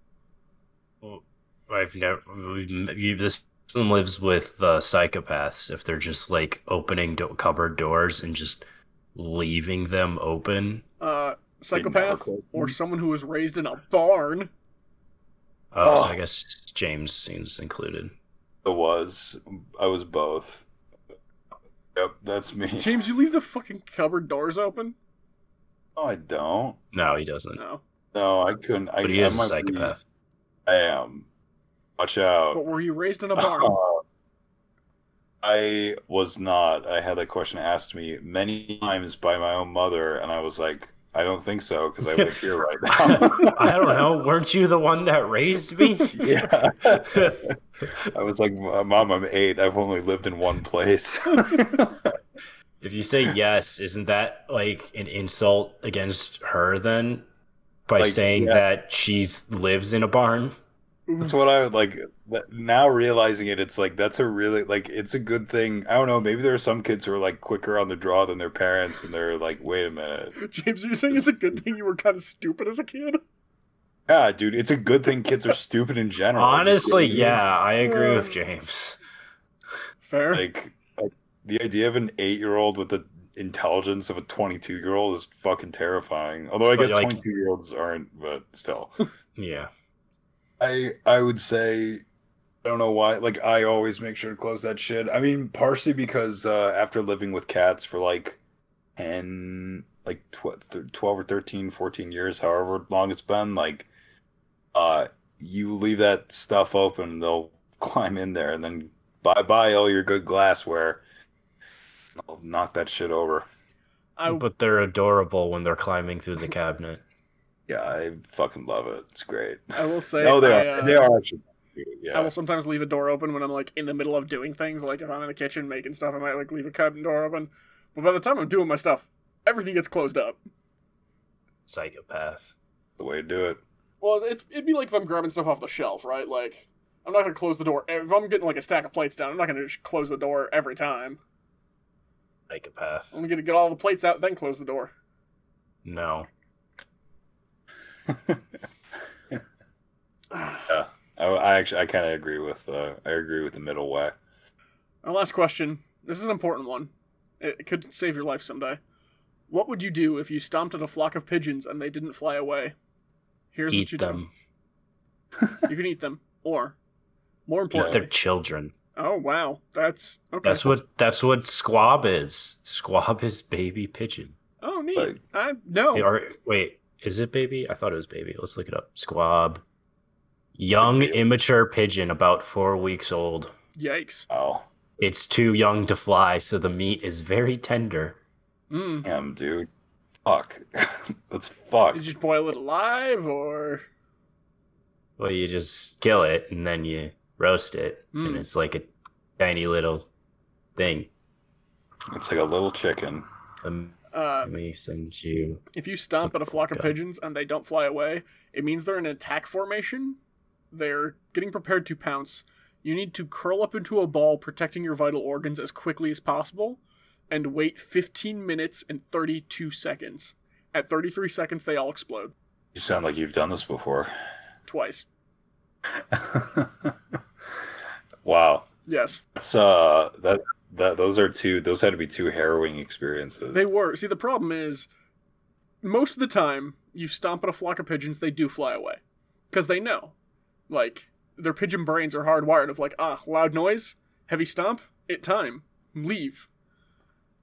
Well, I've never. You, this one lives with uh, psychopaths. If they're just like opening do- cupboard doors and just leaving them open. uh, psychopath or someone who was raised in a barn. Oh, so Oh. I guess James seems included. It was. I was both. Yep, that's me. James, you leave the fucking cupboard doors open? No, I don't. No, he doesn't. No. No, I couldn't. I, But he I is a might be- psychopath. I am. Watch out. But were you raised in a barn? Uh, I was not. I had that question asked me many times by my own mother, and I was like, I don't think so because I live here right now. (laughs) I don't know. Weren't you the one that raised me? (laughs) yeah. I was like, Mom, I'm eight. I've only lived in one place. (laughs) If you say yes, isn't that like an insult against her then? By Like, saying yeah. that she lives in a barn? That's what I would like. Now realizing it, it's like that's a really like it's a good thing. I don't know. Maybe there are some kids who are like quicker on the draw than their parents, and they're like, "Wait a minute, James, are you saying it's a good thing you were kind of stupid as a kid? yeah, dude, it's a good thing kids are stupid in general." Honestly, yeah, I agree with James. Fair. like, like the idea of an eight-year-old with the intelligence of a twenty-two-year-old is fucking terrifying. Although I But, guess like- twenty-two-year-olds aren't, but still. (laughs) Yeah. I I would say I don't know why. Like I always make sure to close that shit. I mean, partially because uh, after living with cats for like 10, like tw- th- 12 or 13, 14 years, however long it's been, like uh you leave that stuff open, they'll (laughs) climb in there and then bye bye all your good glassware. I'll knock that shit over. I, But they're adorable when they're climbing through the cabinet. (laughs) Yeah, I fucking love it. It's great. I will say, No, they I, are. uh, they are actually. Yeah. I will sometimes leave a door open when I'm like in the middle of doing things. Like if I'm in the kitchen making stuff, I might like leave a cabinet door open. But by the time I'm doing my stuff, everything gets closed up. Psychopath. the way to do it. Well, it's it'd be like if I'm grabbing stuff off the shelf, right? Like I'm not gonna close the door if I'm getting like a stack of plates down. I'm not gonna just close the door every time. Psychopath. I'm gonna get all the plates out, then close the door. No. (laughs) (sighs) Yeah, I, I actually I kind of agree with uh, I agree with the middle way. Our last question. This is an important one. It, it could save your life someday. What would you do if you stomped at a flock of pigeons and they didn't fly away? Here's what you them. do. You can eat them, or more Eat important. their children. Oh wow, that's okay. That's what that's what squab is. Squab is baby pigeon. Oh neat. Like- I no. Or wait, is it baby? I thought it was baby. Let's look it up. Squab. Young immature pigeon about four weeks old. Yikes. Oh, It's too young to fly, so the meat is very tender. Mm. damn, dude. Fuck. (laughs) That's fuck. Did you just boil it alive or? Well, you just kill it and then you roast it, and Mm. it's like a tiny little thing. It's like a little chicken. Um, Uh, let me send you. if you stomp at a flock of Okay. pigeons and they don't fly away, it means they're in attack formation. They're getting prepared to pounce. You need to curl up into a ball, protecting your vital organs as quickly as possible, and wait 15 minutes and 32 seconds. At 33 seconds, they all explode. You sound like you've done this before. Twice. (laughs) wow. Yes. That's uh that that those are two those had to be two harrowing experiences. They were. See, the problem is, most of the time, you stomp at a flock of pigeons, they do fly away. Because they know. Like, their pigeon brains are hardwired of, like, ah, loud noise, heavy stomp, it time, leave.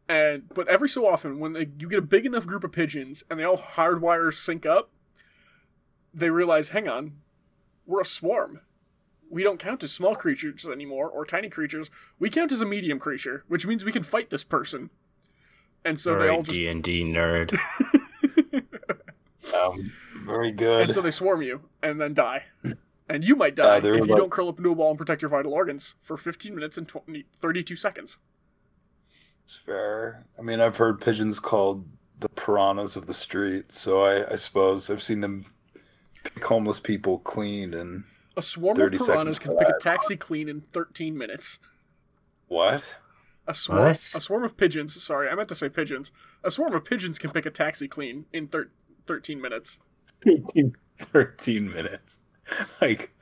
And, but every so often, when they, you get a big enough group of pigeons and they all hardwire sync up, they realize, hang on, we're a swarm. We don't count as small creatures anymore, or tiny creatures. We count as a medium creature, which means we can fight this person. And so they all just D and D nerd. (laughs) um, very good. and so they swarm you and then die. And you might die Uh, if you like- don't curl up into a ball and protect your vital organs for 15 minutes and 20, 32 seconds. It's fair. I mean, I've heard pigeons called the piranhas of the street, so I, I suppose I've seen them pick homeless people clean and A swarm of piranhas can pick a taxi clean in 13 minutes. what? A swarm, What? a swarm of pigeons. Sorry, I meant to say pigeons. A swarm of pigeons can pick a taxi clean in thir- 13 minutes. 13 minutes. Like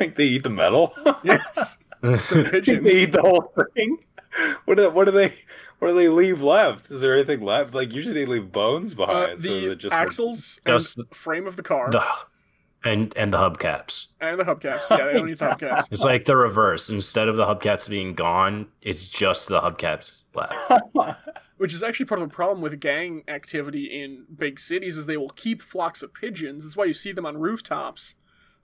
like they eat the metal? (laughs) Yes, the (laughs) pigeons. they eat the whole thing? What do, what do they what do they leave left? Is there anything left? Like usually they leave bones Uh, behind. so is the it just like- axles and Just the- frame of the car, the and and the hubcaps. And the hubcaps. Yeah, they don't need the (laughs) hubcaps. It's like the reverse. Instead of the hubcaps being gone, it's just the hubcaps left. (laughs) Which is actually part of the problem with gang activity in big cities is they will keep flocks of pigeons. That's why you see them on rooftops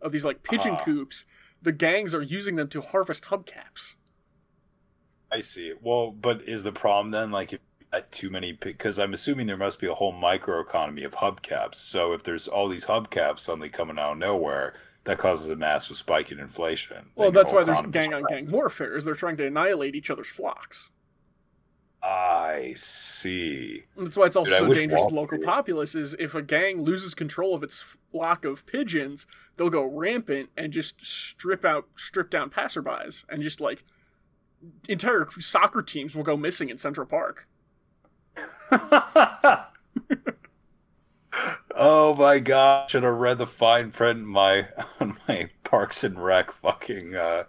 of these like pigeon Ah. coops. The gangs are using them to harvest hubcaps. I see. Well, but is the problem then like if you got Uh, too many? Because I'm assuming there must be a whole microeconomy of hubcaps. So if there's all these hubcaps suddenly coming out of nowhere, that causes a massive spike in inflation. Well, that's why there's gang on gang warfare. Is they're trying to annihilate each other's flocks. I see. And that's why it's also Dude, so dangerous to Wall local populace. Is if a gang loses control of its flock of pigeons, they'll go rampant and just strip out, strip down passerbys, and just like entire soccer teams will go missing in Central Park. (laughs) oh my gosh! Should have read the fine print in my on my Parks and Rec fucking uh,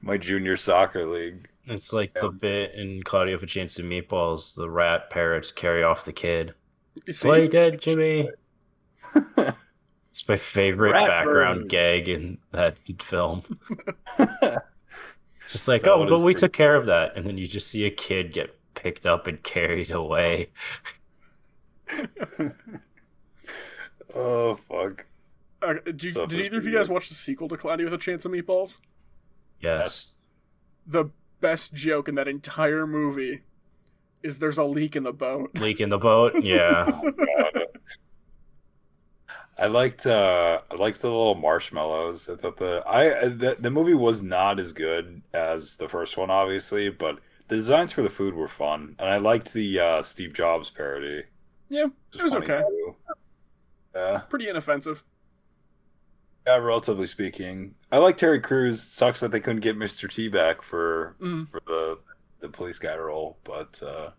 my junior soccer league. It's like the bit in Cloudy with a Chance of Meatballs, the rat parrots carry off the kid. Play dead, Jimmy. (laughs) it's my favorite Rat background bird. gag in that film. (laughs) It's just like, That oh, one but we pretty- took care of that, and then you just see a kid get picked up and carried away. (laughs) oh fuck! uh, did, you, did either of you guys watch the sequel to Cloudy with a Chance of Meatballs? Yes. The best joke in that entire movie is there's a leak in the boat. Leak in the boat. (laughs) Yeah. Oh, I liked uh I liked the little marshmallows. I thought the I the, the movie was not as good as the first one obviously, but the designs for the food were fun. And I liked the uh Steve Jobs parody. Yeah, it was funny okay. too. Yeah. Pretty inoffensive. Yeah, relatively speaking. I like Terry Crews. Sucks that they couldn't get Mr. T back for Mm. for the the police guy role, but uh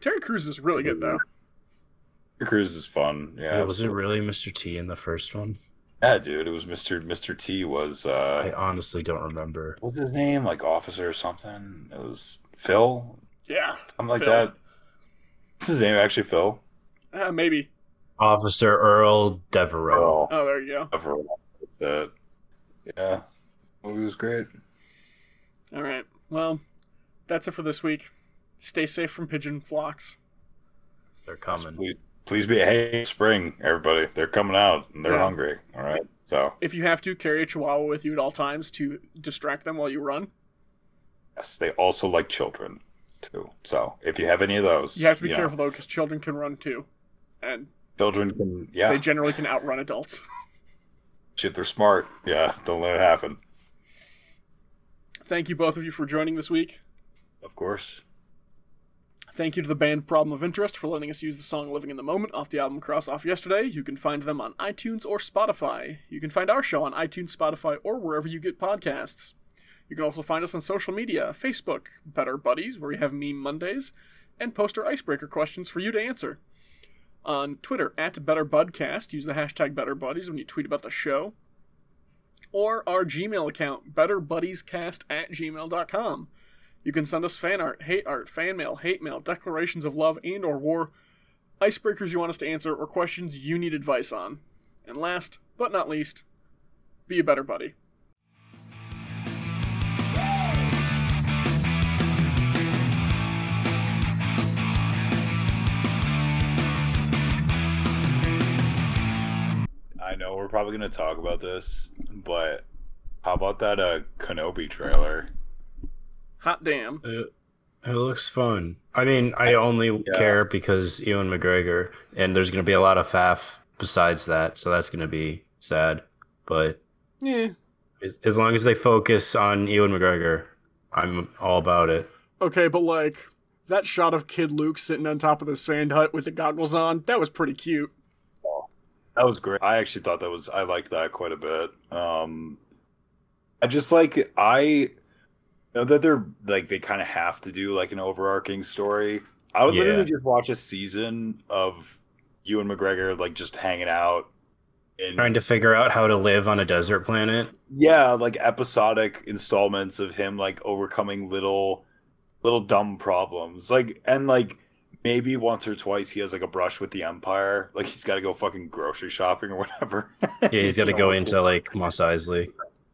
Terry Crews is really good though. Terry Crews is fun. Yeah. Yeah, was it really Mr. T in the first one? Yeah, dude, it was Mr. Mr. T was uh I honestly don't remember. what was his name? Like officer or something? It was Phil? Yeah, Something like Phil. that. Is his name actually Phil? uh, maybe. Officer Earl Devereaux. Oh, there you go. Ever. That's it. Yeah. Movie was great. All right. Well, that's it for this week. Stay safe from pigeon flocks. They're coming. Please, please be a hey spring, everybody. They're coming out and they're Yeah. hungry. All right. So If you have to, carry a chihuahua with you at all times to distract them while you run. Yes, they also like children too. So if you have any of those, You have to be know, careful though, because children can run too, and Children can yeah. they generally can outrun adults. (laughs) if they're smart, yeah, don't let it happen. Thank you both of you for joining this week. Of course. Thank you to the band Problem of Interest for letting us use the song Living in the Moment off the album Cross Off Yesterday. You can find them on iTunes or Spotify. You can find our show on iTunes, Spotify, or wherever you get podcasts. You can also find us on social media Facebook, Better Buddies, where we have Meme Mondays, and poster icebreaker questions for you to answer. On Twitter, at Better Budcast, use the hashtag BetterBuddies when you tweet about the show. Or our Gmail account, betterbuddiescast at gmail.com. You can send us fan art, hate art, fan mail, hate mail, declarations of love and or war, icebreakers you want us to answer, or questions you need advice on. And last but not least, be a better buddy. I know we're probably gonna talk about this, but how about that uh Kenobi trailer? Hot damn. It, it looks fun. I mean, I only Yeah. care because Ewan McGregor, and there's going to be a lot of faff besides that, so that's going to be sad. But Yeah. as- as long as they focus on Ewan McGregor, I'm all about it. Okay, but like, that shot of Kid Luke sitting on top of the sand hut with the goggles on, that was pretty cute. That was great. I actually thought that was I liked that quite a bit. Um I just like I know that they're like they kind of have to do like an overarching story. I would Yeah. literally just watch a season of Ewan McGregor like just hanging out and Trying to figure out how to live on a desert planet. yeah, like episodic installments of him like overcoming little little dumb problems. Like and like maybe once or twice he has like a brush with the Empire, like he's got to go fucking grocery shopping or whatever. Yeah, he's (laughs) got to go into like Mos Eisley.